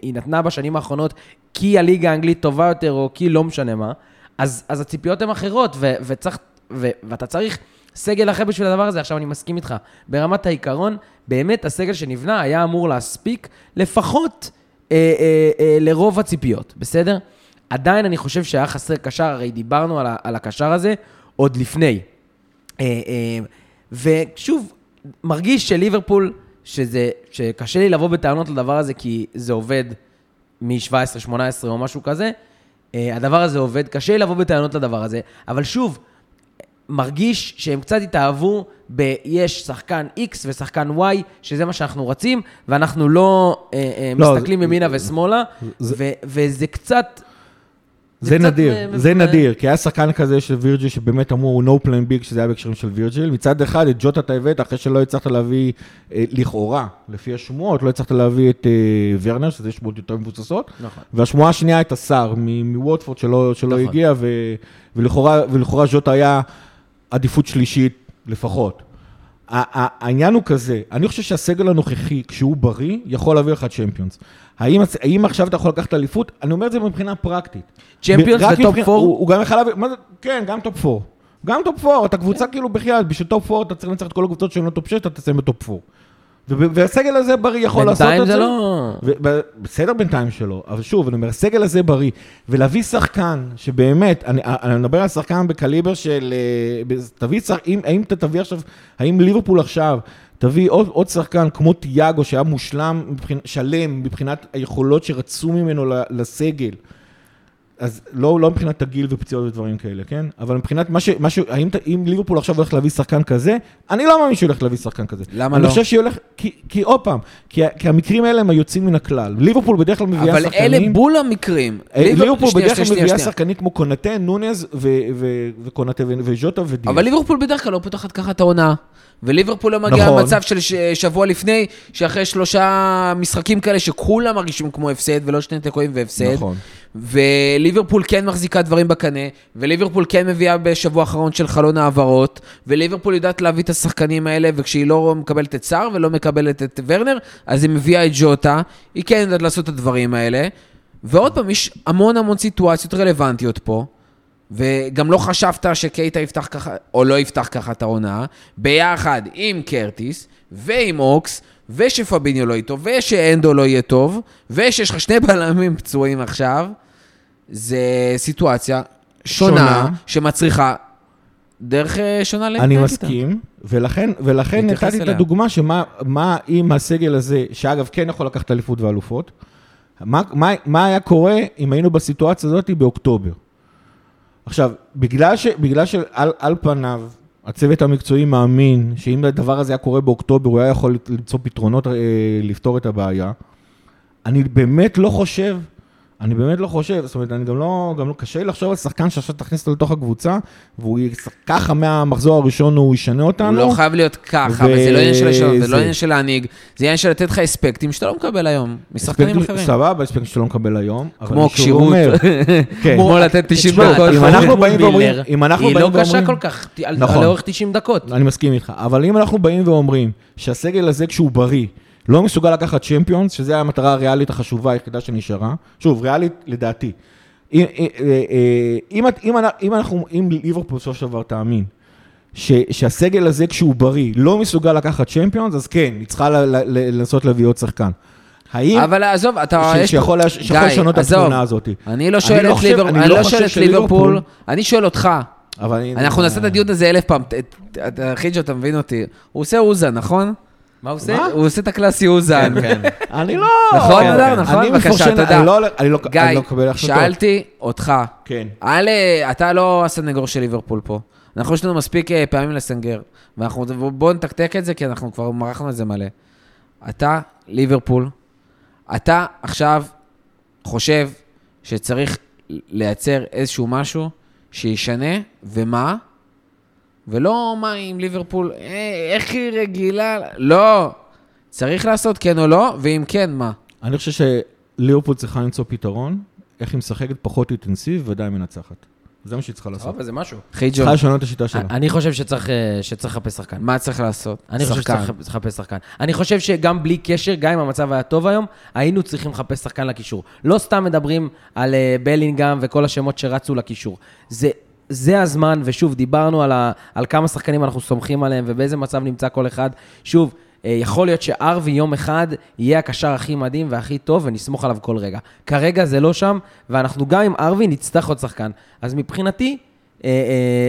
אה, נתנה בשנים האחרונות, כי הליגה האנגלית טובה יותר, או כי לא משנה מה, אז, אז הציפיות הן אחרות, ו, וצריך, ו, ואתה צריך סגל אחר בשביל הדבר הזה. עכשיו, אני מסכים איתך. ברמת העיקרון, באמת הסגל שנבנה היה אמור להספיק לפחות... אה, אה, אה, לרוב הציפיות, בסדר? עדיין אני חושב שהיה חסר קשר, הרי דיברנו על, ה, על הקשר הזה עוד לפני. אה, אה, ושוב, מרגיש שליברפול, שזה, שקשה לי לבוא בטענות לדבר הזה, כי זה עובד מ-17-18 או משהו כזה, הדבר הזה עובד, קשה לבוא בטענות לדבר הזה, אבל שוב, מרגיש שהם קצת התאהבו ב-יש שחקן X ושחקן Y, שזה מה שאנחנו רוצים, ואנחנו לא, אה, אה, לא, מסתכלים זה- ימינה ושמאלה, זה- ו- וזה קצת... זה נדיר, זה נדיר, כי היה שחקן כזה של וירג'יל שבאמת אמרו no plan big, שזה היה בהקשרים של וירג'יל. מצד אחד, את ג'וטה אתה הבאת אחרי שלא הצלחת להביא, אה, לכאורה, לפי השמועות, לא הצלחת להביא את אה, ורנר, שזה שמועות יותר מבוססות. נכון. והשמועה השנייה השר מ- מווטפורד שלא, שלא נכון. הגיע, ו, ולכאורה, ולכאורה ז'וטה היה עדיפות שלישית לפחות. העניין הוא כזה, אני חושב שהסגל הנוכחי, כשהוא בריא, יכול להביא לך צ'מפיונס. האם, האם עכשיו אתה יכול לקחת אליפות? אני אומר את זה מבחינה פרקטית. צ'מפיונס ו top four? הוא, הוא גם יכול להביא, מה זה, כן, גם top 4. גם top 4, אתה קבוצה כאילו בחייאת, בשביל top 4 אתה צריך לנצח את כל הקבוצות שהן לא top 6, אתה תסיים ב top 4. והסגל הזה בריא יכול לעשות את זה. בינתיים זה לא... ו- בסדר בינתיים שלא, אבל שוב, אני אומר, הסגל הזה בריא, ולהביא שחקן שבאמת, אני, אני מדבר על שחקן בקליבר של, אה, תביא שחקן, אם, האם אתה תביא עכשיו, האם ליברפול עכשיו תביא עוד, עוד שחקן כמו תיאגו, שהיה מושלם, מבחינ... שלם, מבחינת היכולות שרצו ממנו לסגל. אז לא, לא מבחינת הגיל ופציעות ודברים כאלה, כן? אבל מבחינת מה ש... מה ש... האם, אם ליברפול עכשיו הולך להביא שחקן כזה, אני לא מאמין שהוא הולך להביא שחקן כזה. למה אני לא? חושב שהיא הולך... כי, כי עוד פעם, כי, כי המקרים האלה הם היוצאים מן הכלל. ליברפול בדרך כלל מביאה אבל שחקנים... אלה בול המקרים. אה, ליברפול שנייה, בדרך כלל מביאה שנייה. שחקנים כמו קונטה, נונז וקונטה וז'וטה ודיאס. אבל ליברפול בדרך כלל לא פותחת ככה את העונה. וליברפול לא מגיע נכון. למצב של ש- שבוע לפני, שאחרי שלושה משחקים כאלה שכולם מרגישים כמו הפסד, ולא שני תיקואים והפסד. נכון. וליברפול כן מחזיקה דברים בקנה, וליברפול כן מביאה בשבוע האחרון של חלון העברות, וליברפול יודעת להביא את השחקנים האלה, וכשהיא לא מקבלת את סער ולא מקבלת את ורנר, אז היא מביאה את ג'וטה, היא כן יודעת לעשות את הדברים האלה. ועוד פעם, יש המון המון סיטואציות רלוונטיות פה, וגם לא חשבת שקייטה יפתח ככה, או לא יפתח ככה את העונה, ביחד עם קרטיס ועם אוקס, ושפביניו לא יהיה טוב, ושאנדו לא יהיה טוב, ושיש לך שני בלמים פצועים עכשיו, זה סיטואציה שונה, שונה. שמצריכה דרך אה, שונה אני להתנהג איתה. מסכים, ולכן, ולכן נתתי את אליה. הדוגמה שמה מה אם הסגל הזה, שאגב כן יכול לקחת אליפות ואלופות, מה, מה, מה היה קורה אם היינו בסיטואציה הזאת באוקטובר? עכשיו, בגלל, ש, בגלל שעל על פניו הצוות המקצועי מאמין שאם הדבר הזה היה קורה באוקטובר, הוא היה יכול למצוא פתרונות אה, לפתור את הבעיה, אני באמת לא חושב, אני באמת לא חושב, זאת אומרת, אני גם לא, גם לא, קשה לי לחשוב על שחקן שעכשיו תכניס אותו לתוך הקבוצה, והוא ככה מהמחזור הראשון הוא ישנה אותנו. הוא לא חייב להיות ככה, ו- וזה לא עניין של לשנות, זה זה- לא עניין של להנהיג, זה עניין של לתת לך אספקטים שאתה לא מקבל היום, משחקנים אחרים. סבבה, אספקטים שאתה לא מקבל היום. אבל כמו כשירות, כן. כמו לתת 90 תשמע, דקות. אם אנחנו באים ואומרים- אם אנחנו היא באים לא קשה ואומרים- כל כך, נכון. לאורך 90 דקות. אני מסכים איתך, אבל אם אנחנו באים ואומרים שהסגל הזה כשהוא בריא, לא מסוגל לקחת צ'מפיונס, שזו המטרה הריאלית החשובה היחידה שנשארה, שוב, ריאלית לדעתי. אם, אה, אה, אם, אם, אם אנחנו, אם ליברפול בסופו של דבר תאמין, ש, שהסגל הזה כשהוא בריא לא מסוגל לקחת צ'מפיונס, אז כן, היא צריכה לנסות להביא עוד שחקן. האם, אבל עזוב, אתה... ש- יש- שיכול להש- שיכול גיא, לשנות את התמונה הזאת. אני לא שואל לא את ליברפול, אני לא לא שואל את ליברפול, אני שואל אותך. אבל. אנחנו נעשה את הדיון הזה אלף פעם. חיג'ו, אתה מבין אותי. הוא עושה אוזן, נכון? מה הוא עושה? הוא עושה את הקלאסי אוזן. אני לא... נכון. נכון? בבקשה, תודה. אני לא- גיא, מקבל החלטות. שאלתי אותך. כן. אתה לא הסנגור של ליברפול פה. אנחנו יש לנו מספיק אה, פעמים לסנגר. בואו נתקתק את זה, כי אנחנו כבר מרחנו את זה מלא. אתה, ליברפול, אתה עכשיו חושב שצריך לייצר איזשהו משהו שישנה, ומה? ולא מה עם ליברפול, אה, איך היא רגילה, לא. צריך לעשות כן או לא, ואם כן, מה? אני חושב שליברפול צריכה למצוא פתרון, איך היא משחקת פחות אינטנסיב, ודאי מנצחת. זה מה שהיא צריכה לעשות. סבבה, זה משהו. חיג'ו, צריכה לשנות את השיטה שלה. אני חושב שצריך אה, שצריך לחפש שחקן. מה צריך לעשות? אני חושב. שצריך לחפש שחקן. אני חושב שגם בלי קשר, גם אם המצב היה טוב היום, היינו צריכים לחפש שחקן לקישור. לא סתם מדברים על אה, בלינגהם וכל השמות שרצו לקישור. זה, זה הזמן, ושוב, דיברנו על, ה, על כמה שחקנים אנחנו סומכים עליהם ובאיזה מצב נמצא כל אחד. שוב, אה, יכול להיות שארווי יום אחד יהיה הקשר הכי מדהים והכי טוב, ונסמוך עליו כל רגע. כרגע זה לא שם, ואנחנו גם עם ארווי נצטרך עוד שחקן. אז מבחינתי, אה, אה,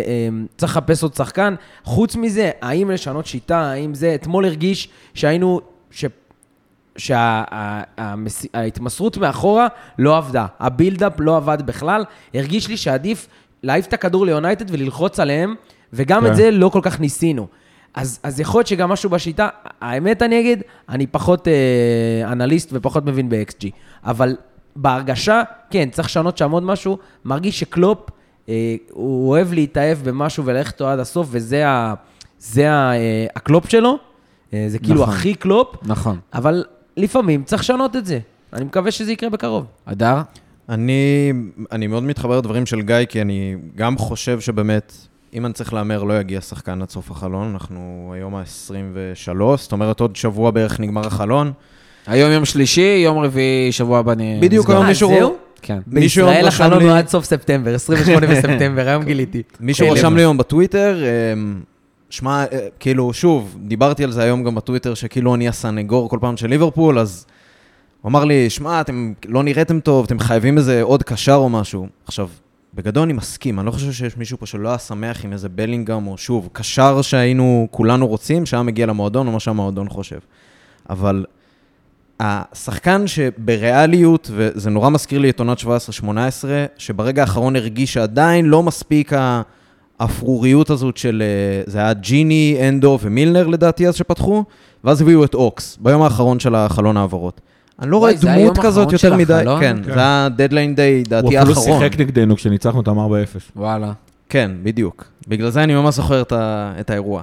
אה, צריך לחפש עוד שחקן. חוץ מזה, האם לשנות שיטה, האם זה... אתמול הרגיש שהיינו... ש... שההתמסרות מאחורה לא עבדה. הבילדאפ לא עבד בכלל. הרגיש לי שעדיף להעיף את הכדור ליונייטד וללחוץ עליהם, וגם כן. את זה לא כל כך ניסינו. אז, אז יכול להיות שגם משהו בשיטה, האמת אני אגיד, אני פחות אה, אנליסט ופחות מבין ב-XG, אבל בהרגשה, כן, צריך לשנות שם עוד משהו, מרגיש שקלופ, אה, הוא אוהב להתאהב במשהו וללכת איתו עד הסוף, וזה ה, זה ה, אה, הקלופ שלו, אה, זה כאילו נכון. הכי קלופ, נכון. אבל לפעמים צריך לשנות את זה. אני מקווה שזה יקרה בקרוב. הדר? אני, אני מאוד מתחבר לדברים של גיא, כי אני גם חושב שבאמת, אם אני צריך להמר, לא יגיע שחקן עד סוף החלון. אנחנו היום ה-23, זאת אומרת, עוד שבוע בערך נגמר החלון. היום יום שלישי, יום רביעי, שבוע הבא נ... בדיוק. היום אה, מישהו... זהו? כן. מישהו בישראל החלון הוא עד סוף ספטמבר, 28 בספטמבר, היום גיליתי. מישהו כלב. רשם לי היום בטוויטר, אמ, שמע, אה, כאילו, שוב, דיברתי על זה היום גם בטוויטר, שכאילו אני הסנגור כל פעם של ליברפול, אז הוא אמר לי, שמע, אתם לא נראיתם טוב, אתם חייבים איזה עוד קשר או משהו. עכשיו, בגדול אני מסכים, אני לא חושב שיש מישהו פה שלא היה שמח עם איזה בלינגהם, או שוב, קשר שהיינו כולנו רוצים, שהיה מגיע למועדון, או מה שהמועדון חושב. אבל השחקן שבריאליות, וזה נורא מזכיר לי את עונת 17-18, שברגע האחרון הרגיש שעדיין לא מספיק האפרוריות הזאת של... אה, זה היה ג'יני, אנדו ומילנר לדעתי אז שפתחו, ואז הביאו את אוקס, ביום האחרון של החלון העברות. אני לא רואה דמות כזאת יותר מדי, החלון? כן, כן. זה היה deadline day, לדעתי אפילו האחרון. שיחק נגדנו כשניצחנו אותם 4-0. וואלה. כן, בדיוק. בגלל זה אני ממש זוכר את, האירוע.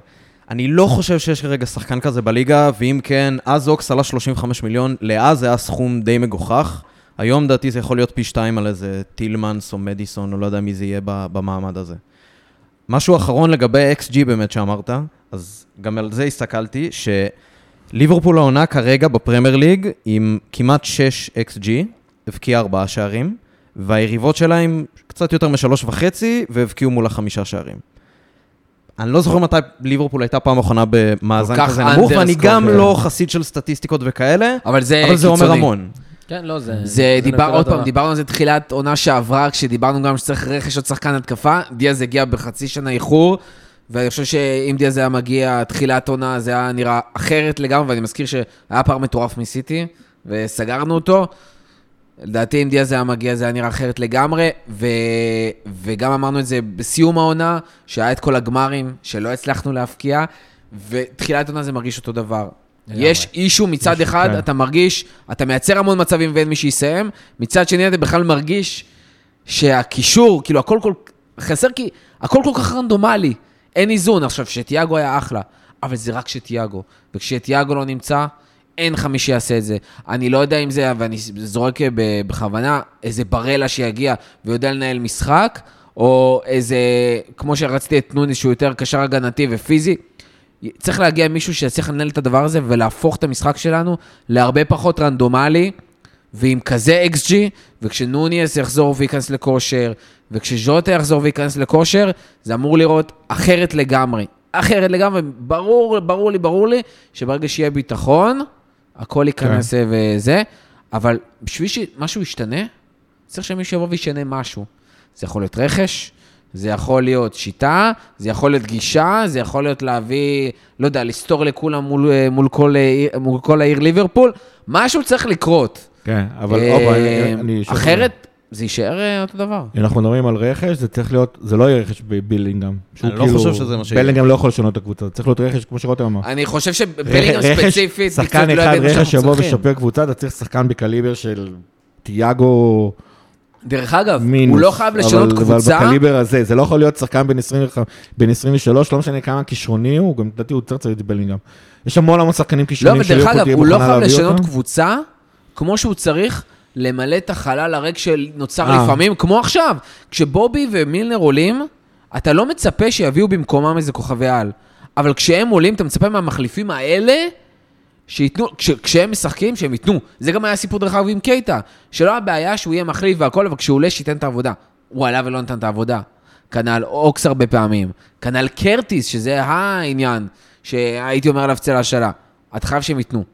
אני לא חושב שיש כרגע שחקן כזה בליגה, ואם כן, אז אוקס עלה 35 מיליון, לאז זה היה סכום די מגוחך. היום לדעתי זה יכול להיות פי שתיים על איזה טילמנס או מדיסון, או לא יודע מי זה יהיה ב- במעמד הזה. משהו אחרון לגבי XG באמת שאמרת, אז גם על זה הסתכלתי, שליברפול העונה כרגע בפרמייר ליג עם כמעט 6 XG, הבקיעה 4 שערים, והיריבות שלה עם קצת יותר משלוש וחצי, והבקיעו מולה חמישה שערים. אני לא זוכר מתי ליברפול הייתה פעם אחרונה במאזן כזה נמוך, ואני גם כן. לא חסיד של סטטיסטיקות וכאלה, אבל זה אבל זה אומר. המון. כן, לא, זה... זה דיבר, עוד פעם. דיברנו על זה תחילת עונה שעברה, כשדיברנו גם שצריך רכש עוד שחקן התקפה, דיאז הגיע בחצי שנה איחור, ואני חושב שאם דיאז היה מגיע תחילת עונה, זה היה נראה אחרת לגמרי, ואני מזכיר שהיה פער מטורף מסיטי, וסגרנו אותו. לדעתי, אם דיאז היה מגיע, זה היה נראה אחרת לגמרי, ו... וגם אמרנו את זה בסיום העונה, שהיה את כל הגמרים שלא הצלחנו להפקיע, ותחילת העונה זה מרגיש אותו דבר. לגמרי. יש אישו מצד יש, אחד, כן. אתה מרגיש, אתה מייצר המון מצבים ואין מי שיסיים, מצד שני אתה בכלל מרגיש שהקישור, כאילו הכל כל... חסר כי הכל כל כך רנדומלי, אין איזון. עכשיו, שתיאגו היה אחלה, אבל זה רק שתיאגו, וכשתיאגו לא נמצא, אין לך מי שיעשה את זה. אני לא יודע אם זה, ואני זורק בכוונה, איזה ברלה שיגיע ויודע לנהל משחק, או איזה, כמו שרציתי את נוניס, שהוא יותר קשר הגנתי ופיזי. צריך להגיע מישהו שיצליח לנהל את הדבר הזה ולהפוך את המשחק שלנו להרבה פחות רנדומלי, ועם כזה XG, וכשנוניס יחזור וייכנס לכושר, וכשז'וטה יחזור וייכנס לכושר, זה אמור לראות אחרת לגמרי. אחרת לגמרי, ברור, ברור לי, ברור לי, שברגע שיהיה ביטחון, הכל ייכנס כן. וזה, אבל בשביל שמשהו ישתנה, צריך שמישהו יבוא וישנה משהו. זה יכול להיות רכש, זה יכול להיות שיטה, זה יכול להיות גישה, זה יכול להיות להביא, לא יודע, לסתור לכולם מול, אה, מול, כל, העיר- מול כל העיר ליברפול, משהו צריך לקרות. כן, אבל אה, פעם, אני- אני... שוב- אחרת, זה יישאר אה, אותו דבר. אם אנחנו מדברים על רכש, זה צריך להיות, זה לא יהיה רכש בבילינגהם. אני לא כאילו- חושב שזה מה שיהיה. בלינגהם לא יכול לשנות את הקבוצה, זה צריך להיות רכש, כמו שרותם אמר. אני חושב שבלינגהם רכש- ספציפית, שחקן לא אחד, רכש שיבוא. וישפר קבוצה, אתה צריך שחקן בקליבר של תיאגו דרך אגב, מינוס. הוא לא חייב לשנות אבל- קבוצה. אבל בקליבר הזה, זה לא יכול להיות שחקן בן 25 בן 23, לא משנה כמה כישרוני הוא, גם לדעתי הוא יותר צריך את בלינגהם. יש המון המון שחקנים לא, כישרונים אבל דרך אגב, תהיה הוא לא מוכנה חייב להביא לשנות אותם. קבוצה כמו שהוא צריך למלא את החלל הריק שנוצר אה. לפעמים, כמו עכשיו. כשבובי ומילנר עולים, אתה לא מצפה שיביאו במקומם איזה כוכבי על. אבל כשהם עולים, אתה מצפה מהמחליפים האלה שייתנו, כש, כשהם משחקים, שהם ייתנו. זה גם היה סיפור דרך אגב עם קייטה, שלא הבעיה שהוא יהיה מחליף והכל, אבל כשהוא עולה, שייתן את העבודה. הוא עלה ולא נתן את העבודה. כנ"ל אוקס הרבה פעמים. כנ"ל קרטיס, שזה העניין, שהייתי אומר עליו צל השאלה. אתה חייב שהם ייתנו.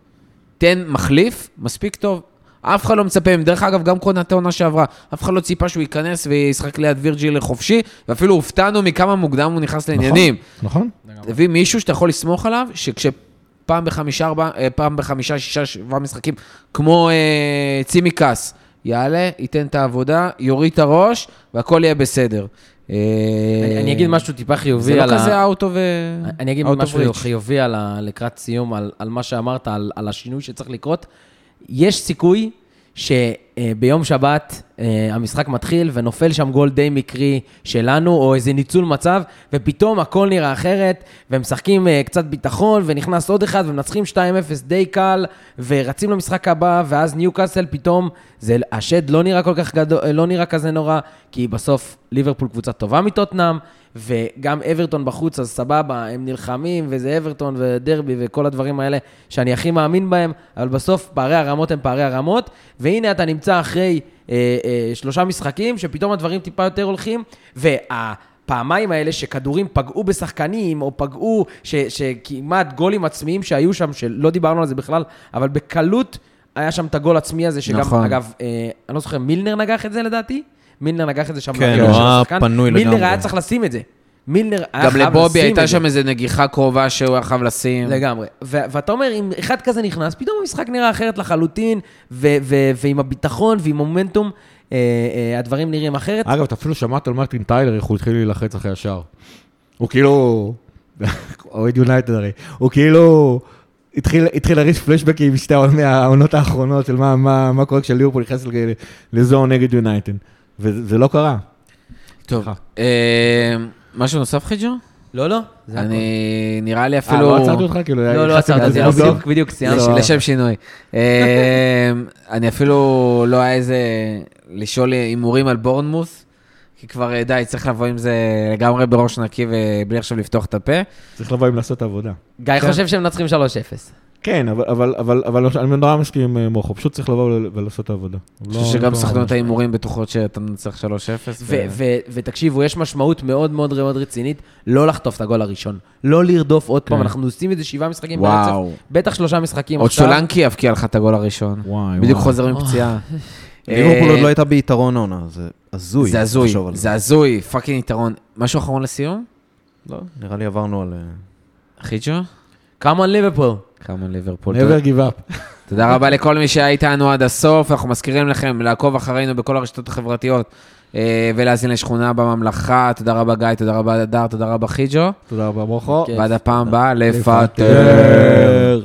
תן מחליף, מספיק טוב. אף אחד לא מצפה, דרך אגב, גם קונת העונה שעברה, אף אחד לא ציפה שהוא ייכנס וישחק ליד וירג'יל לחופשי, ואפילו הופתענו מכמה מוקדם הוא נכנס לעניינים. נכון? תביא מישהו שאתה יכול לסמוך עליו, שכשפעם בחמישה, ארבע, אה, פעם בחמישה, שישה, שבעה משחקים, כמו אה, צימקס, יעלה, ייתן את העבודה, יוריד את הראש, והכל יהיה בסדר. אה, אני אגיד משהו טיפה חיובי זה על לא ה... כזה אאוטו ו... אני אגיד משהו. חיובי על ה... לקראת סיום, על, על מה שאמרת, על, על השינוי שצריך לקרות. יש סיכוי שביום שבת אה, המשחק מתחיל ונופל שם גול די מקרי שלנו, או איזה ניצול מצב, ופתאום הכל נראה אחרת, והם משחקים אה, קצת ביטחון, ונכנס עוד אחד, ומנצחים 2-0 די קל, ורצים למשחק הבא, ואז ניוקאסל פתאום, זה, השד לא נראה כל כך גדול, לא נראה כזה נורא, כי בסוף ליברפול קבוצה טובה מטוטנאם, וגם אברטון בחוץ, אז סבבה, הם נלחמים, וזה אברטון ודרבי וכל הדברים האלה שאני הכי מאמין בהם, אבל בסוף פערי הרמות הם פערי הרמות, והנה אתה נמצא אחרי אה, אה, שלושה משחקים, שפתאום הדברים טיפה יותר הולכים, והפעמיים האלה שכדורים פגעו בשחקנים, או פגעו, ש, שכמעט גולים עצמיים שהיו שם, שלא דיברנו על זה בכלל, אבל בקלות היה שם את הגול עצמי הזה, שגם, נכון. אגב, אה, אני לא זוכר, מילנר נגח את זה לדעתי? מילנר לקח את זה שם. כן, הוא היה. פנוי מילנר לגמרי. היה צריך לשים את זה. מילנר היה גם חייב לבובי לשים הייתה את זה. שם איזו נגיחה קרובה שהוא היה חייב לשים. לגמרי. ו- ואתה אומר, אם אחד כזה נכנס, פתאום המשחק נראה אחרת לחלוטין, ו- ו- ועם הביטחון ועם מומנטום, אה, אה, הדברים נראים אחרת. אגב, אתה אפילו שמעת על מרטין טיילר, איך הוא התחיל להילחץ אחרי השער. הוא כאילו... אוהד יונייטד הרי. הוא כאילו... התחיל, התחיל להריץ פלשבקים עם שתי העונות- האחרונות של מה, מה, מה קורה כשליברפול נכנס לזון נגד יונייטד. וזה לא קרה. טוב. אה, משהו נוסף חיג'ו? לא, לא. אני, נראה לי אה, אפילו... לא עצרתי אותך? כאילו, לא, לא נכנסתי עצרת, בזה, זה אז לא. בדיוק, בדיוק סיימתי. לש-. לשם שינוי. אה, אני אפילו לא היה איזה... לשאול הימורים על בורנמוס, כי כבר אה, די, צריך לבוא עם זה לגמרי בראש נקי ובלי עכשיו לפתוח את הפה. צריך לבוא עם לעשות עבודה. גיא חושב שהם מנצחים 3-0. כן, אבל, אבל, אבל, אבל אני נורא מסכים עם אה, מוחו, פשוט צריך לבוא ול- ולעשות את העבודה. אני חושב שגם סוכנות ההימורים בטוחות שאתה מנצח 3-0. ו- ו- ותקשיבו, יש משמעות מאוד מאוד מאוד רצינית לא לחטוף את הגול הראשון. לא לרדוף עוד פעם, כן. אנחנו עושים את זה שבעה משחקים וואו. ברצף, בטח שלושה משחקים עוד עכשיו. סולנקי יבקיע לך את הגול הראשון. וואי, בדיוק וואי. חוזר מפציעה. ליברפול אה, עוד לא הייתה ביתרון העונה, זה הזוי. זה הזוי, זה הזוי, fucking יתרון. משהו אחרון לסיום? לא, נראה לי עברנו על... אה, חיג'ו? come on ליברפול. come on ליברפול. never give up. תודה רבה לכל מי שהיה איתנו עד הסוף. אנחנו מזכירים לכם לעקוב אחרינו בכל הרשתות החברתיות אה, ולהאזין לשכונה בממלכה. תודה רבה גיא, תודה רבה הדר, תודה רבה חיג'ו. תודה רבה מוחו. כן. ועד הפעם הבאה. לפטר.